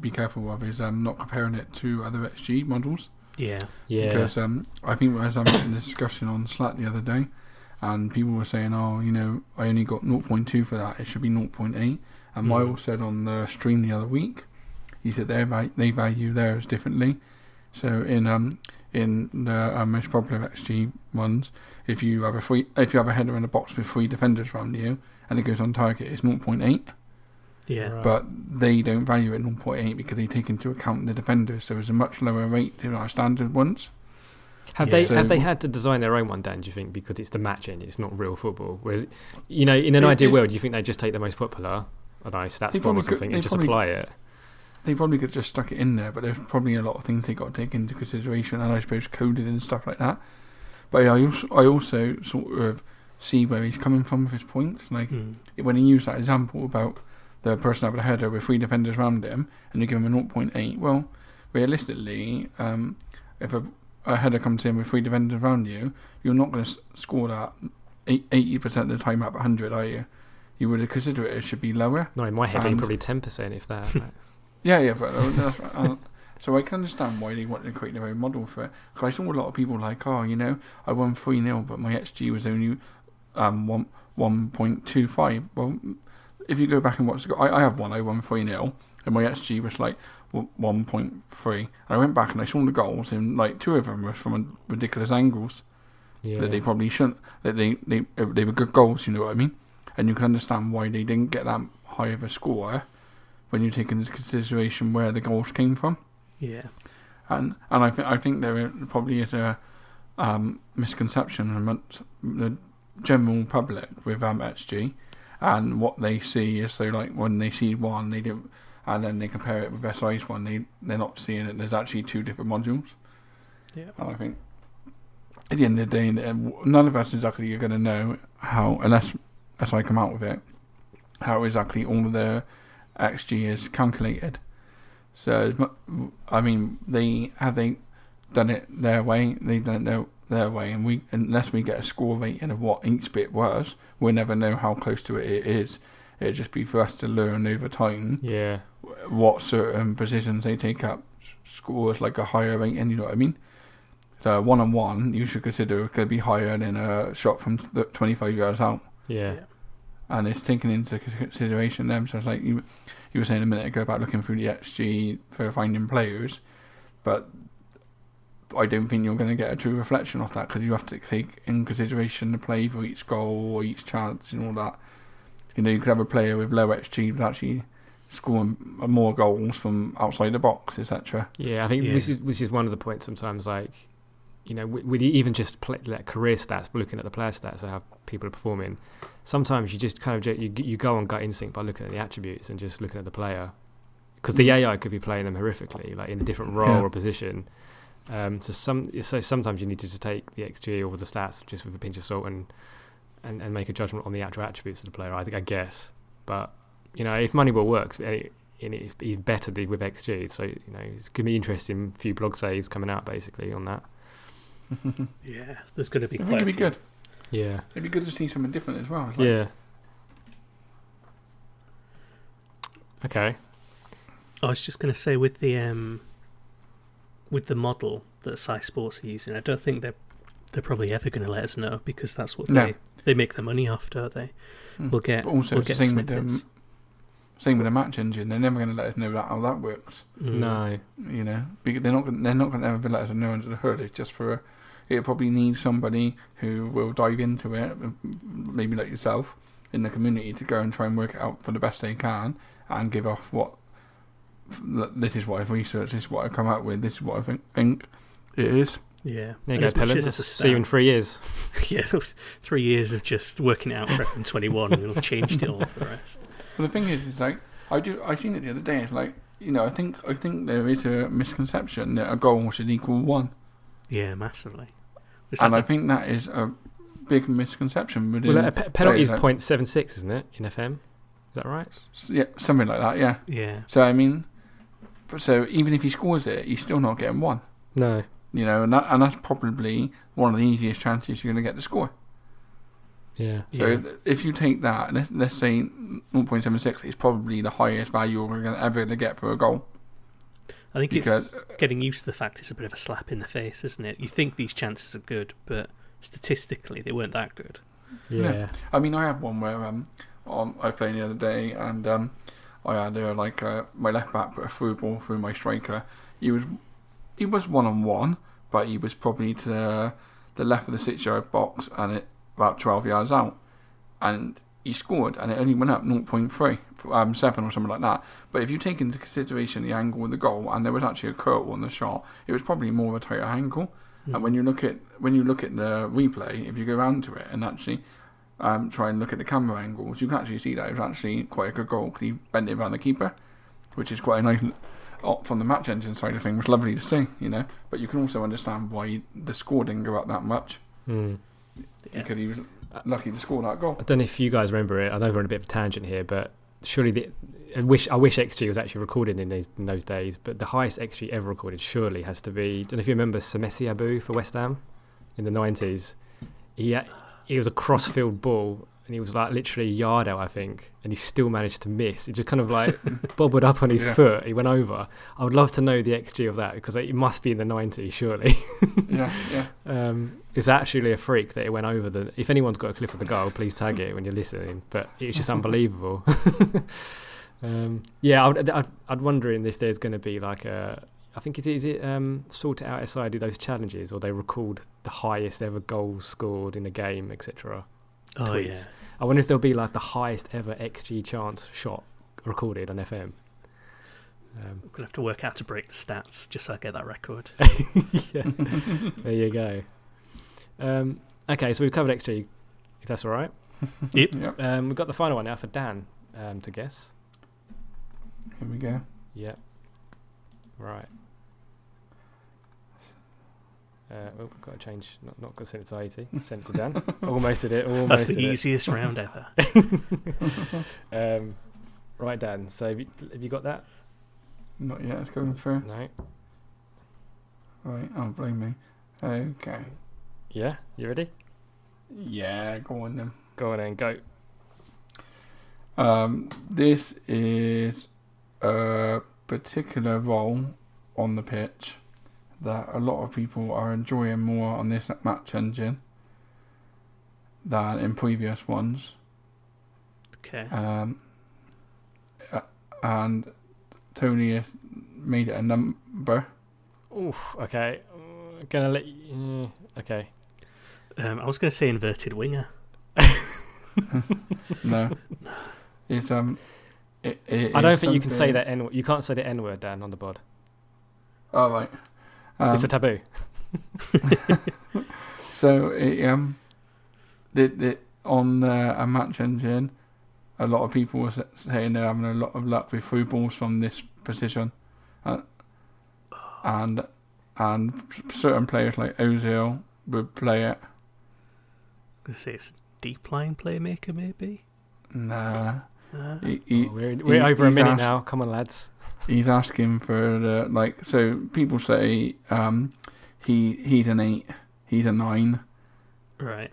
be careful of is um, not comparing it to other XG models. Yeah. Yeah. Because um, I think as I was in the discussion on Slack the other day, and people were saying, "Oh, you know, I only got 0.2 for that. It should be 0.8." And Mm. Miles said on the stream the other week, he said they they value theirs differently. So in um in the uh, most popular XG ones, if you have a free if you have a header in a box with three defenders around you and it goes on target, it's 0.8. Yeah. Right. But they don't value it 0.8 because they take into account the defenders. So it's a much lower rate than our standard ones. Have Yeah. they So- have they had to design their own one, Dan? Do you think because it's the matching, it's not real football? Whereas, you know, in an It ideal world, do you think they just take the most popular, I don't know, stats They bomb probably or could- something, they and just probably- apply it? they probably could have just stuck it in there, but there's probably a lot of things they got to take into consideration, and I suppose coded and stuff like that. But yeah, I also, I also sort of see where he's coming from with his points. Like Mm. when he used that example about the person having a header with three defenders around him, and you give him a 0.8. Well, realistically, um, if a, a header comes in with three defenders around you, you're not going to score that eighty percent of the time up at 100, are you? You would consider it, it should be lower. No, in my head, And- probably ten percent if that. Yeah, yeah, but uh, that's, uh, so I can understand why they wanted to create their own model for it. Because I saw a lot of people like, oh, you know, I won three 0 but my XG was only um one one point two five. Well, if you go back and watch, the, I I have one, I won three 0 and my XG was like one point three. I went back and I saw the goals, and like two of them were from ridiculous angles yeah. that they probably shouldn't. That they they uh, they were good goals, you know what I mean? And you can understand why they didn't get that high of a score when you take into consideration where the goals came from. Yeah. And and I think I think there probably is a um, misconception amongst the general public with um, XG, and what they see is so like when they see one, they do, and then they compare it with SI's one, they they're not seeing it. There's actually two different modules. Yeah. And I think at the end of the day, uh, none of us exactly are going to know how, unless as I come out with it, how exactly all of the XG is calculated. So, I mean, they have they done it their way. They done it their, their way, and we unless we get a score rating of what each bit was, we'll never know how close to it it is. It'd just be for us to learn over time yeah. What certain positions they take up scores like a higher rating. You know what I mean? So one on one, you should consider it could be higher than a shot from th- 25 yards out, Yeah. Yeah. and it's taken into consideration them. So it's like you you were saying a minute ago about looking through the XG for finding players, but I don't think you're going to get a true reflection of that because you have to take in consideration the play for each goal or each chance and all that. You know, you could have a player with low XG but actually scoring more goals from outside the box, etc. Yeah, I think Yeah. this is this is one of the points. Sometimes, like you know, with, with even just play, like career stats, looking at the player stats of how people are performing. Sometimes you just kind of you you go on gut instinct by looking at the attributes and just looking at the player, because the AI could be playing them horrifically, like in a different role Yeah. or position. Um, so some so sometimes you need to just take the XG or the stats just with a pinch of salt and, and, and make a judgment on the actual attributes of the player. I think I guess, but you know, if Moneyball works, and it, it's even better with XG. So you know, it's gonna be interesting. Few blog saves coming out basically on that. Yeah. There's going to be I think quite it'd be few. good. Yeah, It'd be good to see something different as well. Like- yeah. Okay. I was just going to say with the um, with the model that SciSports are using, I don't think they're they're probably ever going to let us know because that's what No. they they make their money off, don't they? Mm. We'll get But also, we'll it's the get same with snippets. Them. Same with the match engine. They're never going to let us know that how that works. Mm. No. You know, because they're not. Gonna, they're not going to ever let us know under the hood. It's just for. It probably needs somebody who will dive into it, maybe like yourself, in the community to go and try and work it out for the best they can and give off what. This is what I've researched. This is what I've come up with. This is what I think, think it is. Yeah. There you And go, as much Pelham. as it's a See you in three years. yeah, three years of just working it out for FM 21 and we'll have changed it all for the rest. But the thing is, is like I do. I seen it the other day. It's like you know, I think I think there is a misconception that a goal should equal one, Yeah, massively. Was and that I think that is a big misconception within. Well, a pe- penalty is players, point seven six, isn't it? In FM, is that right? like- yeah, something like that. Yeah. yeah. So I mean, so even if he scores it, he's still not getting one. No. You know, and that and that's probably one of the easiest chances you're going to get to score. Yeah. So Yeah. if you take that, let's, let's say 0.76 is probably the highest value you're gonna, ever going to get for a goal. I think Because it's getting used to the fact it's a bit of a slap in the face, isn't it? You think these chances are good, but statistically they weren't that good. Yeah. Yeah. I mean, I had one where um, on, I played the other day, and um, I had uh, like uh, my left back put a through ball through my striker. He was he was one on one, but he was probably to the, the left of the six yard box and it about twelve yards out, and he scored, and it only went up 0.3, um, seven or something like that. But if you take into consideration the angle of the goal, and there was actually a curl on the shot, it was probably more of a tighter angle. And when you look at when you look at the replay, if you go round to it and actually um, try and look at the camera angles, you can actually see that it was actually quite a good goal because he bent it around the keeper, which is quite a nice opt from the match engine side of things was lovely to see, you know. But you can also understand why the score didn't go up that much Hmm. Yeah. because he was lucky to score that goal. I don't know if you guys remember it. I know we're on a bit of a tangent here, but surely the I wish I wish XG was actually recorded in these in those days. But the highest XG ever recorded surely has to be. I Don't know if you remember Samassi Abou for West Ham in the nineties. He had- he was a cross-field ball. And he was like literally a yard out, I think, and he still managed to miss. He just kind of like bobbled up on his Yeah. foot. He went over. I would love to know the XG of that because it must be in the 90s, surely. yeah, yeah. Um, it's actually a freak that it went over the. If anyone's got a clip of the goal, please tag it when you're listening. But it's just unbelievable. um, yeah, I'd, I'd, I'd wondering if there's going to be like a. I think is it, is it um, sort it out SI do those challenges or they record the highest ever goals scored in a game, etc. Oh tweets. yeah. I wonder if there'll be like the highest ever XG chance shot recorded on FM. Um, I'm gonna have to work out to break the stats just so I get that record. there you go. Um, okay, so we've covered XG, if that's all right. Yep. Yep. Um, we've got the final one now for Dan um, to guess. Here we go. Yep. Right. Uh, oh, got to change. Not not got to send it to eighty. Send it to Dan. almost did it. Almost That's the did it. easiest round ever. Um, right, Dan. So have you, have you got that? Not yet. It's coming through. No. Right. Oh, blame me. Okay. Yeah. You ready? Yeah. Go on then. Go on then. Go. Um, this is a particular role on the pitch that a lot of people are enjoying more on this match engine than in previous ones. Okay. Um, and Tony has made it a number. Oof. Okay. Uh, gonna let you. mm, okay. Um, I was gonna say inverted winger. No, it's um. It, it I don't is think you can say that N. You can't say the N word, Dan, on the bod. Oh right. Um, it's a taboo. So it, um, the, the, on uh, a match engine, a lot of people were saying they're having a lot of luck with through balls from this position, uh, and and certain players like Ozil would play it. I'm gonna say it's deep lying playmaker maybe. Nah, Uh, he, he, Oh, we're we're he- over a minute asked- now. Come on, lads. He's asking for the like. So people say um, he he's an eight, he's a nine. right.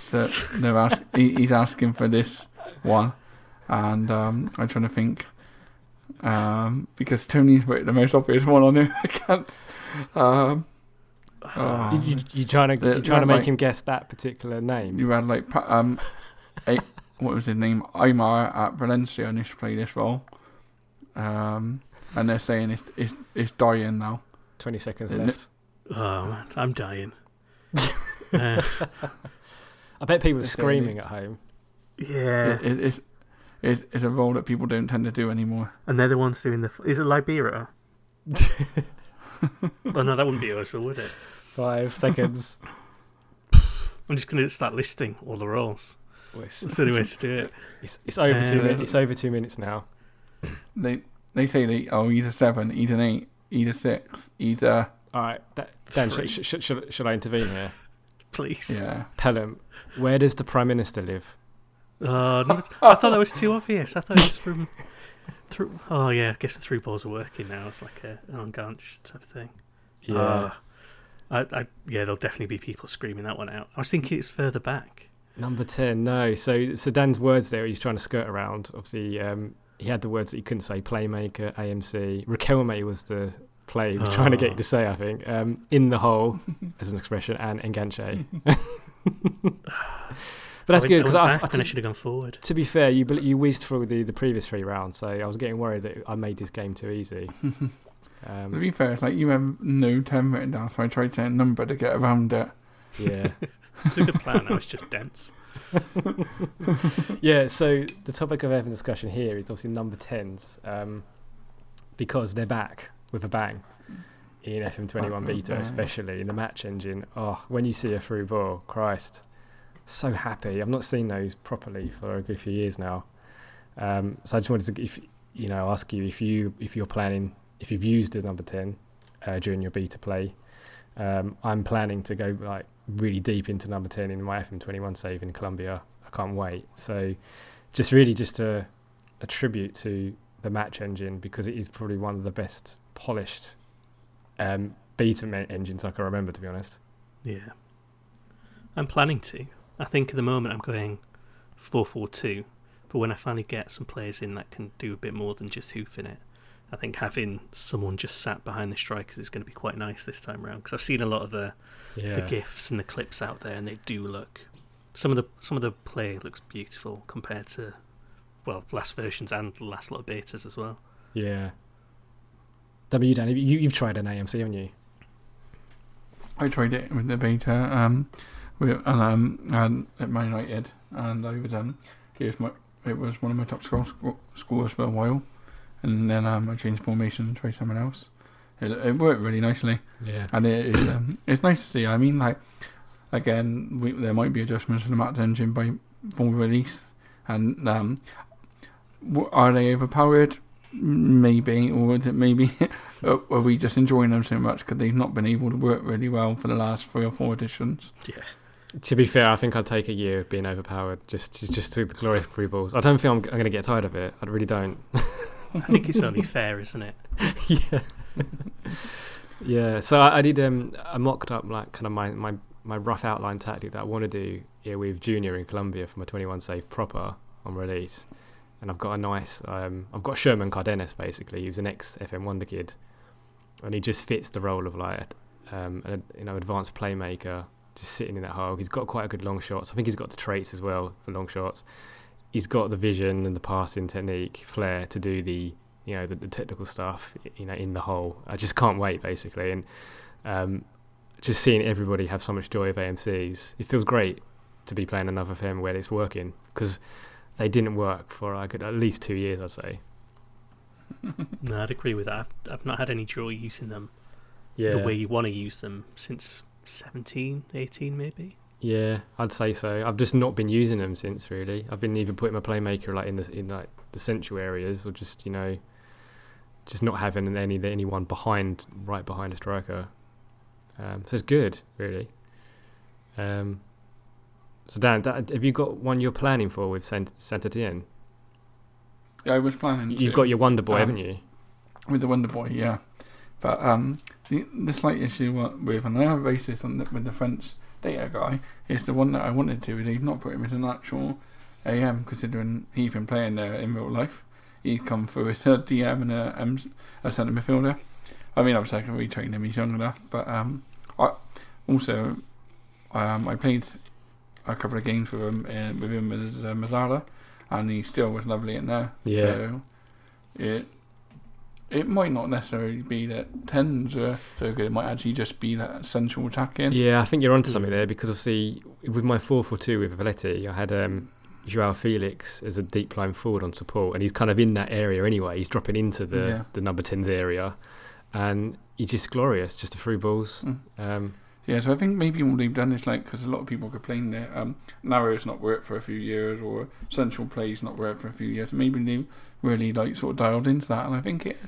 So they're ask, he, he's asking for this one, and um, I'm trying to think um, because Tony's put the most obvious one on there. I can't. Um, oh, You, you, you trying to The- you trying to make like- him guess that particular name? you had like um, a, what was his name? Aimar at Valencia and used to play this role. Um, and they're saying it's it's, it's dying now. Twenty seconds Isn't it? left. Oh man, I'm dying. uh, I bet people are It's screaming at home. yeah, It, it, it's, it's it's a role that people don't tend to do anymore. and they're the ones doing the. Is it Libero? oh no, that wouldn't be Ursula, would it? Five seconds. I'm just gonna start listing all the roles. Well, it's, That's the only way to do it. it's, it's over two Um, minutes. It's over two minutes now. They they say they oh he's a seven, he's an eight, he's a six, he's a All right, that, Dan, Three. should, should, should, should I intervene here? Please. yeah. Pelham, where does the Prime Minister live? Oh, no, I thought that was too obvious. I thought it was from. Through, oh yeah, I guess the three balls are working now. It's like a, an enganche type of thing. Yeah. Ah. I, I, yeah, there'll definitely be people screaming that one out. I was thinking it's further back. Number 10, no. So, so Dan's words there, he's trying to skirt around. Obviously, um, he had the words that he couldn't say playmaker, AMC. Riquelme was the play he was trying to get you to say, I think. Um, in the hole, as an expression, and enganche. but that's I good because I, I, I, back and I to, should have gone forward. to be fair, you bel- you whizzed through the, the previous three rounds, so I was getting worried that I made this game too easy. To Um, be fair, it's like you have no ten written down, so I tried saying a number to get around it. yeah. It's a good plan. I was just dense. yeah, so the topic of having discussion here is obviously number 10s um, because they're back with a bang in FM21 Back with a beta, especially in the match engine. Oh, when you see a through ball, Christ, so happy. I've not seen those properly for a good few years now. Um, so I just wanted to, if you know, ask you if you if you're planning if you've used a number ten uh, during your beta play. Um, I'm planning to go like really deep into number ten in my FM21 save in Colombia. I can't wait. So, just really just a, a tribute to the match engine because it is probably one of the best polished um, beta engines I can remember, to be honest. Yeah. I'm planning to. I think at the moment I'm going 442, but when I finally get some players in that can do a bit more than just hoofing it, I think having someone just sat behind the strikers is going to be quite nice this time around because I've seen a lot of the, Yeah. the gifs and the clips out there, and they do look. Some of the some of the play looks beautiful compared to, well, last versions and the last lot of betas as well. Yeah. W Dan, you you've tried an AMC, haven't you? I tried it with the beta, um, with, and um, and at Man United, and I was um, it was my, it was one of my top score, sco- scores for a while, and then um, I changed formation and tried someone else. It, it worked really nicely, Yeah. and it is um, it's nice to see. I mean, like again, we, there might be adjustments to the match engine by full release, and um, are they overpowered? Maybe, or is it maybe are are we just enjoying them so much because they've not been able to work really well for the last three or four editions? Yeah. To be fair, I think I'd take a year of being overpowered just just, just to the glorious free balls. I don't think I'm, I'm going to get tired of it. I really don't. I think it's only fair, isn't it? yeah. yeah. So I, I did. Um, I mocked up like kind of my, my, my rough outline tactic that I want to do yeah, with Junior in Colombia for my 21 save proper on release, and I've got a nice. Um, I've got Sherman Cardenas basically. He was an ex FM Wonder kid, and he just fits the role of like um, you know advanced playmaker, just sitting in that hole. He's got quite a good long shots. I think he's got the traits as well for long shots. He's got the vision and the passing technique, flair to do the you know the, the technical stuff you know in the hole. I just can't wait basically, and um, just seeing everybody have so much joy of AMCs, it feels great to be playing another FM where it's working because they didn't work for like at least two years, I'd say. No, I'd agree with that. I've, I've not had any joy using them Yeah, the way you want to use them since 17, 18 maybe. Yeah, I'd say so. I've just not been using them since really. I've been even putting my playmaker like in the in like the central areas or just you know, just not having any anyone behind right behind a striker. Um, so it's good, really. Um, so Dan, da- have you got one you're planning for with Saint Saint Etienne? Yeah, I was planning. You've to, got your Wonder Boy, um, haven't you? with the Wonder Boy, yeah. But um, the the slight issue with, and I have the, with the French data guy, is the one that I wanted to, is he's not put him as an actual AM, considering he's been playing there in real life. He's come through as a DM and a, um, a centre midfielder. I mean, obviously I can retrain him, he's young enough, but um, I also um, I played a couple of games with him uh, with him as uh, Mezzala, and he still was lovely in there. Yeah. So it it might not necessarily be that tens are so good. It might actually just be that central attacking. Yeah, I think you're onto Mm. something there because obviously with my four four two with Valetti, I had um, Joao Felix as a deep lying forward on support, and he's kind of in that area anyway. He's dropping into the Yeah. the number tens area, and he's just glorious, just the through balls. Mm. Um, Yeah, so I think maybe what they've done is like because a lot of people complain that um, narrow's not worked for a few years or central plays not worked for a few years. Maybe they really like sort of dialed into that, and I think it.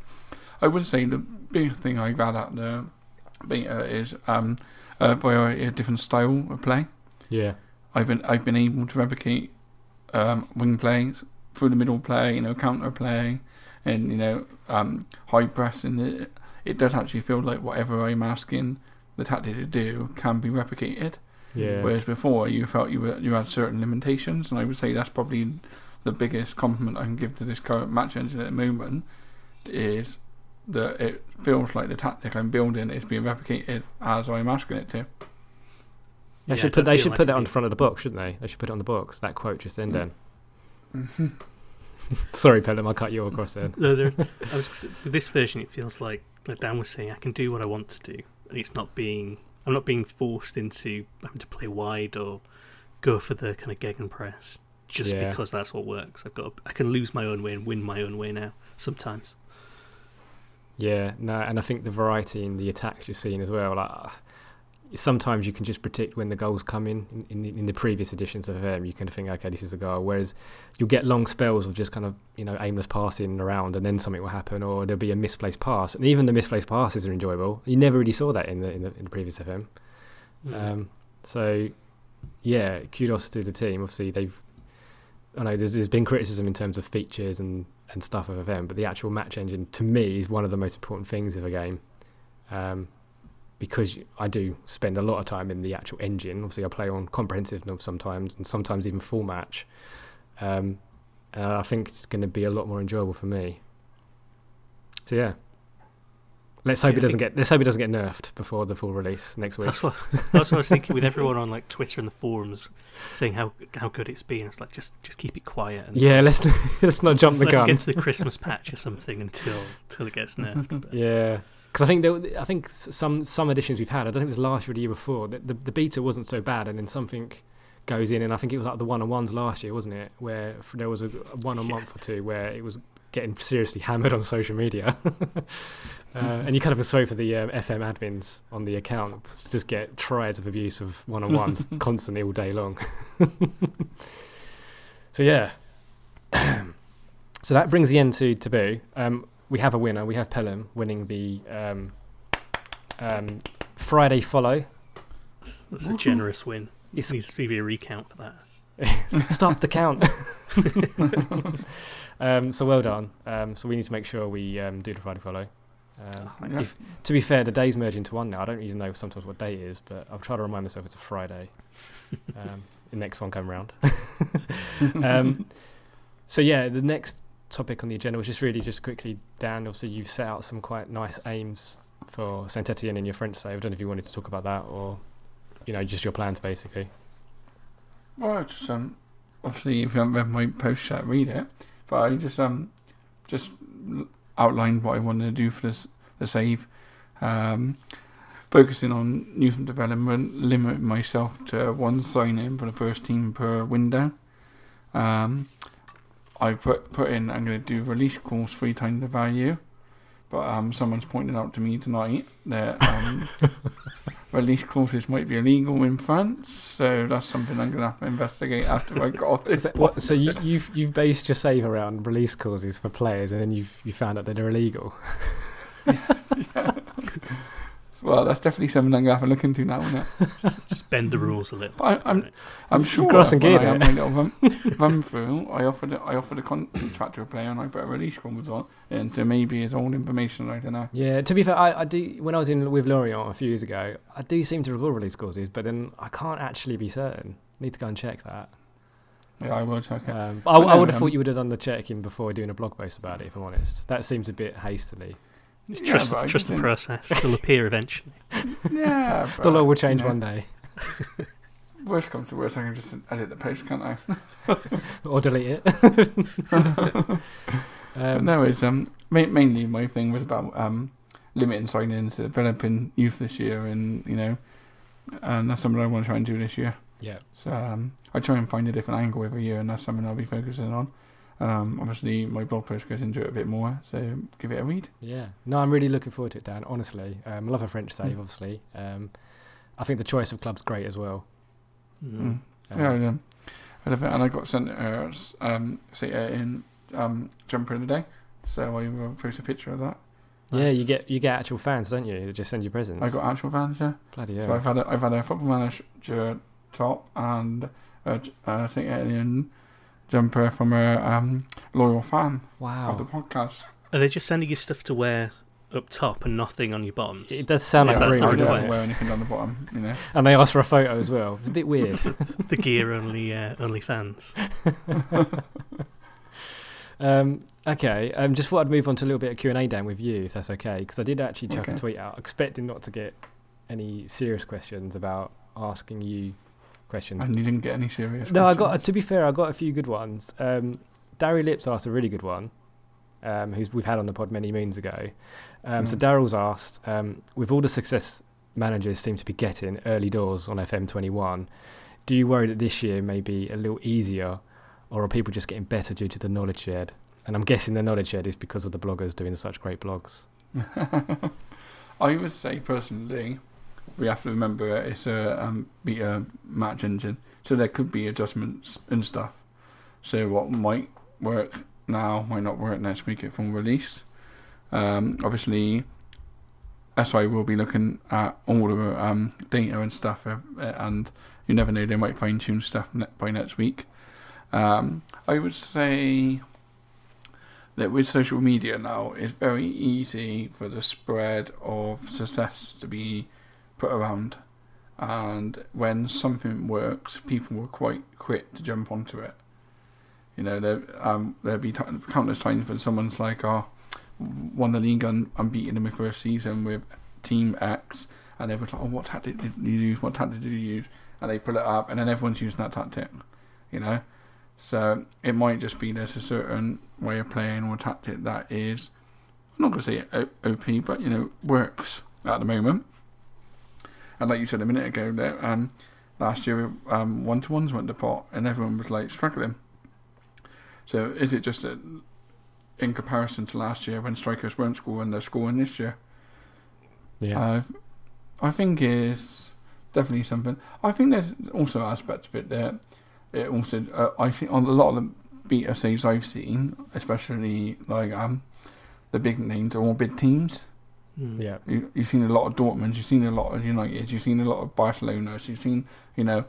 I would say the biggest thing I got at the beta is um, a variety of different style of play. yeah, I've been I've been able to replicate um, wing plays through the middle play, you know, counter play, and you know, um, high press, and it, it does actually feel like whatever I'm asking the tactic to do can be replicated. yeah, Whereas before you felt you were you had certain limitations, and I would say that's probably the biggest compliment I can give to this current match engine at the moment is that it feels like the tactic I'm building is being replicated as I'm asking it to. They Yeah, should put they should like put that it'd on the front of the box, shouldn't they? They should put it on the box. That quote just then, Mm. Dan. Sorry, Pelham, I cut you across there. No, there, I was with this version, it feels like, like Dan was saying, I can do what I want to do, and it's not being. I'm not being forced into having to play wide or go for the kind of gegenpress just Yeah. because that's what works. I've got. I can lose my own way and win my own way now. Sometimes. Yeah, no, and I think the variety in the attacks you're seeing as well. Like, sometimes you can just predict when the goals come in in, in, the, in the previous editions of FM. You kind of think, okay, this is a goal. Whereas you'll get long spells of just kind of you know aimless passing around, and then something will happen, or there'll be a misplaced pass. And even the misplaced passes are enjoyable. You never really saw that in the in the, in the previous FM. Mm. Um, so yeah, kudos to the team. Obviously, they've I know there's, there's been criticism in terms of features and and stuff of FM, but the actual match engine to me is one of the most important things of a game. Um, because I do spend a lot of time in the actual engine. Obviously, I play on comprehensive sometimes, and sometimes even full match. Um, I think it's going to be a lot more enjoyable for me. So yeah, let's hope Yeah, it doesn't get let's hope it doesn't get nerfed before the full release next week. That's what that's what I was thinking with everyone on like Twitter and the forums saying how how good it's been. It's like just just keep it quiet and yeah, let's let's not jump the let's gun. get to the Christmas patch or something until until it gets nerfed. But Yeah, because I think there, I think some some editions we've had. I don't think it was last year or the year before. The, the, the beta wasn't so bad, and then something goes in, and I think it was like the one on ones last year, wasn't it? Where there was a, one a Yeah. month or two where it was getting seriously hammered on social media, uh, and you kind of feel sorry for the um, FM admins on the account to just get triads of abuse of one on ones constantly all day long. so yeah. So that brings the end to Taboo. Um, we have a winner. We have Pelham winning the um, um, Friday follow. that's a generous win. It's- It needs to be a recount for that. Stop the count. um, so well done. Um, so we need to make sure we um, do the Friday follow. Um, Yeah. if- to be fair, the days merge into one now. I don't even know sometimes what day it is, but I'll try to remind myself it's a Friday. Um, the next one come round. um, so yeah, the next topic on the agenda was just really just quickly, Dan. Obviously, you've set out some quite nice aims for Saint Etienne in your French save. I don't know if you wanted to talk about that or, you know, just your plans basically. Well, I just um, obviously, if you haven't read my post chat, read it. But I just um, just outlined what I wanted to do for this the save. Um, focusing on and development, limiting myself to one sign in for the first team per window. Um, I put put in. I'm going to do release calls three times the value. But um, someone's pointed out to me tonight that um, release clauses might be illegal in France, so that's something I'm going to have to investigate after I got off this. What, so you, you've you've based your save around release clauses for players, and then you've you found out that they're illegal. Well, that's definitely something I'm going to have to look into now, isn't it? Just bend the rules a little. I, I'm, I'm sure crossed and when geared I it. had my little run, run through, I offered I offered a contractor a player and I put a release clause on, and so maybe it's all information I don't know. Yeah, to be fair, I, I do. When I was in with Lorient a few years ago, I do seem to recall release clauses, but then I can't actually be certain. Need to go and check that. Yeah, I will check it. Um, I, I would have um, thought you would have done the checking before doing a blog post about it. If I'm honest, that seems a bit hastily. Just Yeah, trust, but trust just the think- process. It'll appear eventually. yeah, The law will change you know, one day, Worst comes to worst, I can just edit the post, can't I? or delete it. But um, no, it's um ma- mainly my thing was about um limiting sign-ins, developing youth this year, and you know, and that's something I want to try and do this year. yeah, So um, I try and find a different angle every year, and that's something I'll be focusing on. Um, obviously, my blog post goes into it a bit more, so give it a read. yeah. No, I'm really looking forward to it, Dan. Honestly, um, I love a French save. Mm. Obviously, um, I think the choice of clubs great as well. Mm. Mm. Um, Yeah, I, um, I love it, and I got sent uh, s- um, say uh, in um, jumper of the day, so I will post a picture of that. Yeah, you get you get actual fans, don't you? That just send you presents. I got actual fans, yeah. bloody So. I've had a, I've had a football manager top and a j- uh, St. Etienne jumper from a um, loyal fan wow. of the wow, podcast. Are they just sending you stuff to wear up top and nothing on your bottoms? it does sound Yeah, like that's rude, the I doesn't don't wear anything on the bottom, you know. And they ask for a photo as well. It's a bit weird. the gear only uh, only fans. um, okay, um, just thought I'd move on to a little bit of Q and A, Dan, with you, if that's okay, because I did actually chuck a tweet out, expecting not to get any serious questions about asking you questions. And you didn't get any serious. No, I got. questions. To be fair, I got a few good ones. Um, Darry Lips asked a really good one, um, who's we've had on the pod many moons ago. Um, So Mm. Daryl's asked, um, with all the success managers seem to be getting early doors on FM21, do you worry that this year may be a little easier, or are people just getting better due to the knowledge shared? And I'm guessing the knowledge shared is because of the bloggers doing such great blogs. I would say personally, we have to remember it's a um, beta match engine, so there could be adjustments and stuff. So what might work now might not work next week full release. Um, obviously, SI will be looking at all the um, data and stuff, uh, and you never know they might fine tune stuff by next week. Um, I would say that with social media now, it's very easy for the spread of success to be put around. And when something works, people were quite quick to jump onto it. You know, there um, there'll be t- countless times when someone's like, "Oh, won the league un- unbeaten in my first season with Team X," and everyone's like, "Oh, what tactic did you use? What tactic did you use?" And they pull it up, and then everyone's using that tactic. You know, so it might just be there's a certain way of playing or tactic that is, I'm not going to say OP, but you know works at the moment. And like you said a minute ago, that um, last year um, one to ones went to pot, and everyone was like struggling. So is it just that in comparison to last year when strikers weren't scoring, they're scoring this year? Yeah. Uh, I think is definitely something. I think there's also aspects of it that it also. Uh, I think on a lot of the beta saves I've seen, especially like um the big names, or big teams. Mm. yeah. You, you've seen a lot of Dortmund, you've seen a lot of United, you've seen a lot of Barcelona, you've seen you know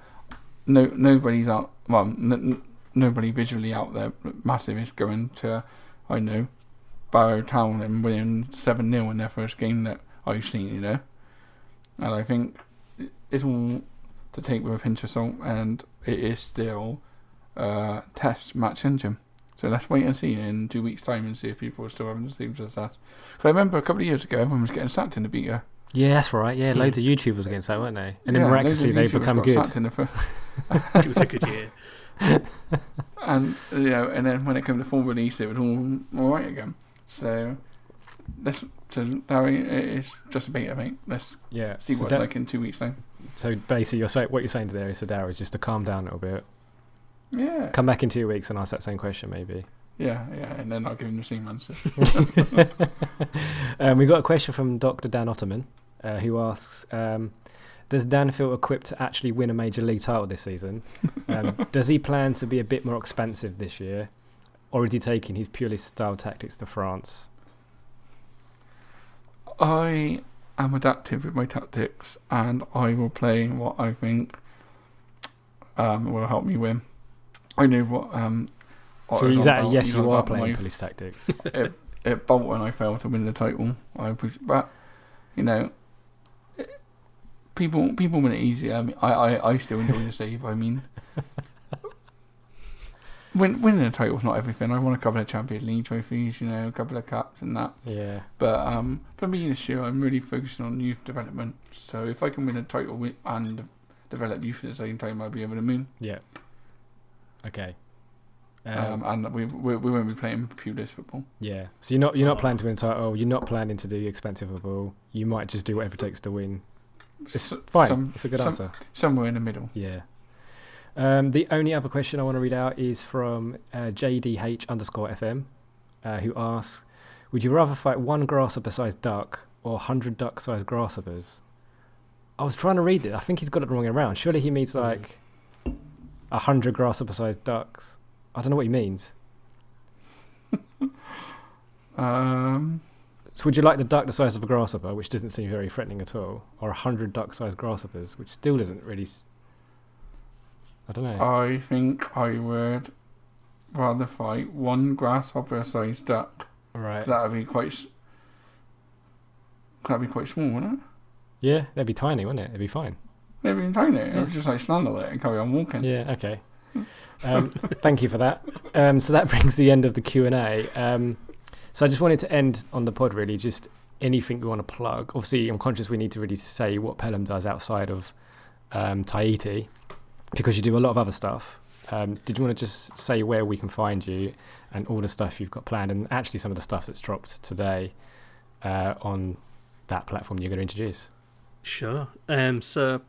no nobody's out. Well, n- n- nobody visually out there massive is going to I know Barrow Town and winning seven 0 in their first game that I've seen. You know, and I think it's all to take with a pinch of salt, and it is still a test match engine. So let's wait and see in two weeks' time and see if people are still having the same success. Because I remember a couple of years ago, everyone was getting sacked in the beta. Yeah, that's right. Yeah, hmm. loads of YouTubers against that, weren't they? And then Yeah, miraculously they of become got good. sacked in the fir- it was a good year. and you know, and then when it came to full release, it was all all right again. So let's so Larry, it's just a beta, mate. Let's Yeah. see so, what Da- it's like in two weeks' time. so basically, you're saying what you're saying to there is to Darrow is just to calm down a little bit. Yeah, Come back in two weeks and ask that same question, maybe. yeah, yeah, and then I'll give him the same answer. um, we got a question from Dr. Dan Ottoman, uh, who asks, um, "Does Dan feel equipped to actually win a major league title this season? Um, does he plan to be a bit more expensive this year, or is he taking his Pulis style tactics to France?" I am adaptive with my tactics, and I will play what I think um, will help me win. I know what. Um, what so is that about- yes? You are playing my- Pulis tactics. it, at Bolton I failed to win the title. I was, but you know, it- people people win it easier. I mean, I, I, I still enjoy the save. I mean, win, winning a title is not everything. I won a couple of Champions League trophies, you know, a couple of cups and that. yeah. But um, for me this year, I'm really focusing on youth development. So if I can win a title and develop youth at the same time, I'll be over the moon. Yeah. Okay. Um, Um, and we, we we won't be playing Pulis football. yeah. So you're not you're not Oh. planning to win title. You're not planning to do expensive football. You might just do whatever it takes to win. It's fine. some- it's a good some- answer. somewhere in the middle. Yeah. Um, the only other question I want to read out is from uh, JDH underscore FM, uh, who asks, "Would you rather fight one grasshopper-sized duck or hundred duck-sized grasshoppers?" I was trying to read it. I think he's got it wrong around. Surely he means like a hundred grasshopper-sized ducks. I don't know what he means. Um, So would you like the duck the size of a grasshopper, which doesn't seem very threatening at all, or a hundred duck-sized grasshoppers, which still doesn't really? S- I don't know. I think I would rather fight one grasshopper-sized duck. right. That would be quite. s- That'd be quite small, wouldn't it? Yeah, that'd be tiny, wouldn't it? It'd be fine. Maybe in tiny. It Yeah. would just like stand on it and carry on walking. Yeah. Okay. Um, thank you for that. Um, so that brings the end of the Q and A. Um, so I just wanted to end on the pod really. Just anything we want to plug. Obviously, I'm conscious we need to really say what Pelham does outside of um, Tahiti because you do a lot of other stuff. Um, did you want to just say where we can find you and all the stuff you've got planned, and actually some of the stuff that's dropped today uh, on that platform you're going to introduce? Sure. Um, so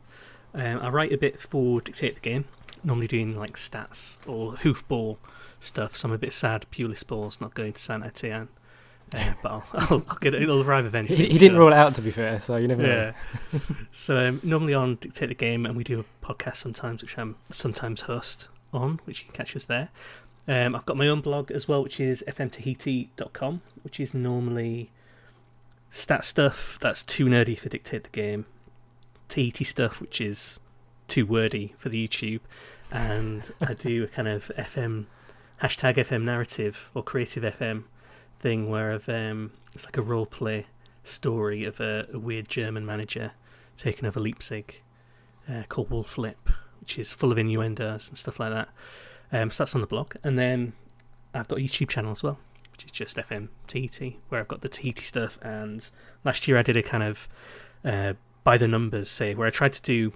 um, I write a bit for Dictate the Game, normally doing like stats or hoofball stuff. So I'm a bit sad Pulis Ball's not going to Saint Etienne. uh, but I'll, I'll, I'll get it. It'll arrive eventually. He, he didn't sure. rule it out to be fair, so you never know. Yeah. so um, normally on Dictate the Game, and we do a podcast sometimes, which I'm sometimes host on, which you can catch us there. Um, I've got my own blog as well, which is fmtahiti.com, which is normally stat stuff that's too nerdy for Dictate the Game, Tahiti stuff, which is too wordy for the YouTube, and I do a kind of FM hashtag FM narrative or creative FM thing where I've, um, it's like a role play story of a, a weird German manager taking over Leipzig uh, called Wolf's Lip, which is full of innuendos and stuff like that. Um, so that's on the blog. And then I've got a YouTube channel as well, which is just FM Tahiti, where I've got the Tahiti stuff. And last year I did a kind of uh, by the numbers say, where I tried to do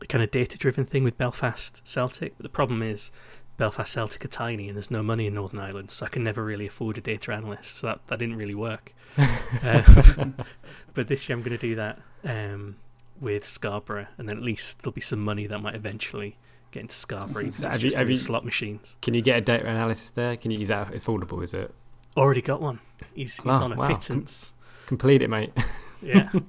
a kind of data driven thing with Belfast Celtic. But the problem is, Belfast Celtic are tiny and there's no money in Northern Ireland, so I can never really afford a data analyst. So that, that didn't really work. Uh, but this year I'm going to do that um, with Scarborough, and then at least there'll be some money that might eventually get into Scarborough. So have it's you- just have you- slot machines. Can you get a data analysis there? Can you use that affordable? Is it Already got one. He's, he's Ah, on a wow. pittance. complete it, mate? Yeah.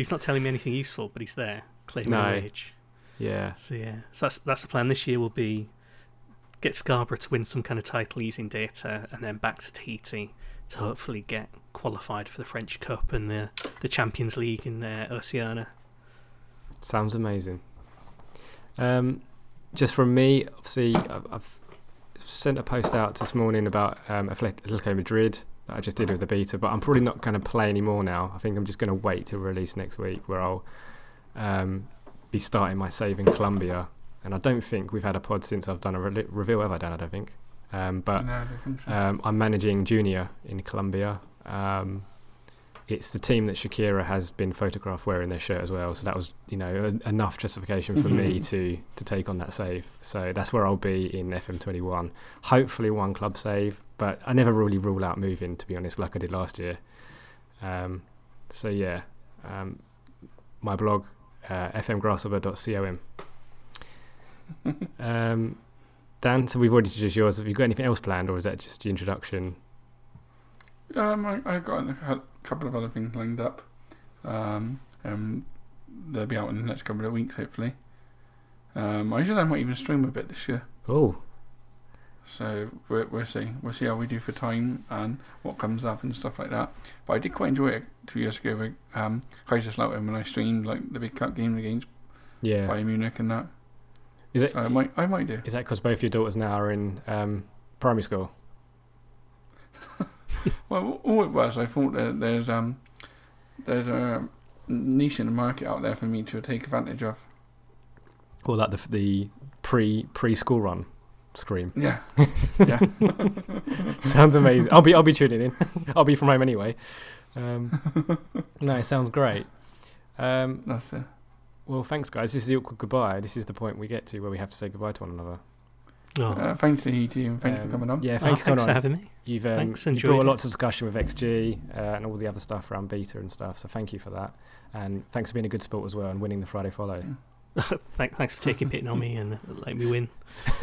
he's not telling me anything useful, but he's there claiming No. a wage. yeah. So yeah, so that's that's the plan. This year will be get Scarborough to win some kind of title using data, and then back to Tahiti to hopefully get qualified for the French Cup and the the Champions League in uh, Oceania. Sounds amazing. Um, just from me, obviously, I've, I've sent a post out this morning about um, Atletico Madrid that I just did with the beta, but I'm probably not going to play anymore now. I think I'm just going to wait till release next week, where I'll um, be starting my save in Colombia. And I don't think we've had a pod since I've done a re- reveal, have I done? I don't think. Um, but no, I think so. um, I'm managing Junior in Colombia. It's the team that Shakira has been photographed wearing their shirt as well. So that was, you know, en- enough justification for me to to take on that save. So that's where I'll be in FM21. Hopefully one club save, but I never really rule out moving to be honest, like I did last year. Um, so yeah, um, my blog uh, fmgrasshopper.com. um, Dan, so we've already introduced yours. Have you got anything else planned, or is that just the introduction? Um, I, I've got a cou- couple of other things lined up. Um, um, they'll be out in the next couple of weeks, hopefully. Um, I usually I might even stream a bit this year. Oh, So we'll, we'll see. We'll see how we do for time and what comes up and stuff like that. But I did quite enjoy it two years ago with um, Kaiserslautern when I streamed like the big cup game against yeah. Bayern Munich and that. Is it? I might, I might do. Is that because both your daughters now are in um, primary school? Well, all it was, I thought that there's um, there's a niche in the market out there for me to take advantage of. Or like the the pre preschool run scream? Yeah, yeah. sounds amazing. I'll be I'll be tuning in. I'll be from home anyway. Um, no, it sounds great. Um, That's it. well, thanks guys. This is the awkward goodbye. This is the point we get to where we have to say goodbye to one another. Oh, Uh, thanks to you team. Thanks Um, for coming on. Yeah, Oh, you for thanks coming for on. having me. You've um, Thanks, you enjoyed brought a lot of discussion with XG uh, and all the other stuff around beta and stuff. So thank you for that, and thanks for being a good sport as well and winning the Friday follow. Thank, thanks for taking pity on me and letting me win.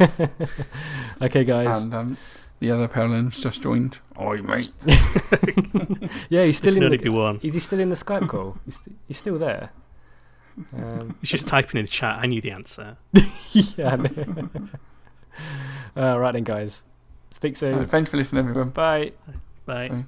okay, guys. And um, the other Perlins just joined. Oi, mate. yeah, he's still in. only The, be one. is he still in the Skype call? He's, st- he's still there. Um, He's just typing in the chat. I knew the answer. yeah. I uh, right then, guys. Speak soon. Uh, thanks for listening, everyone. Bye. Bye. Bye.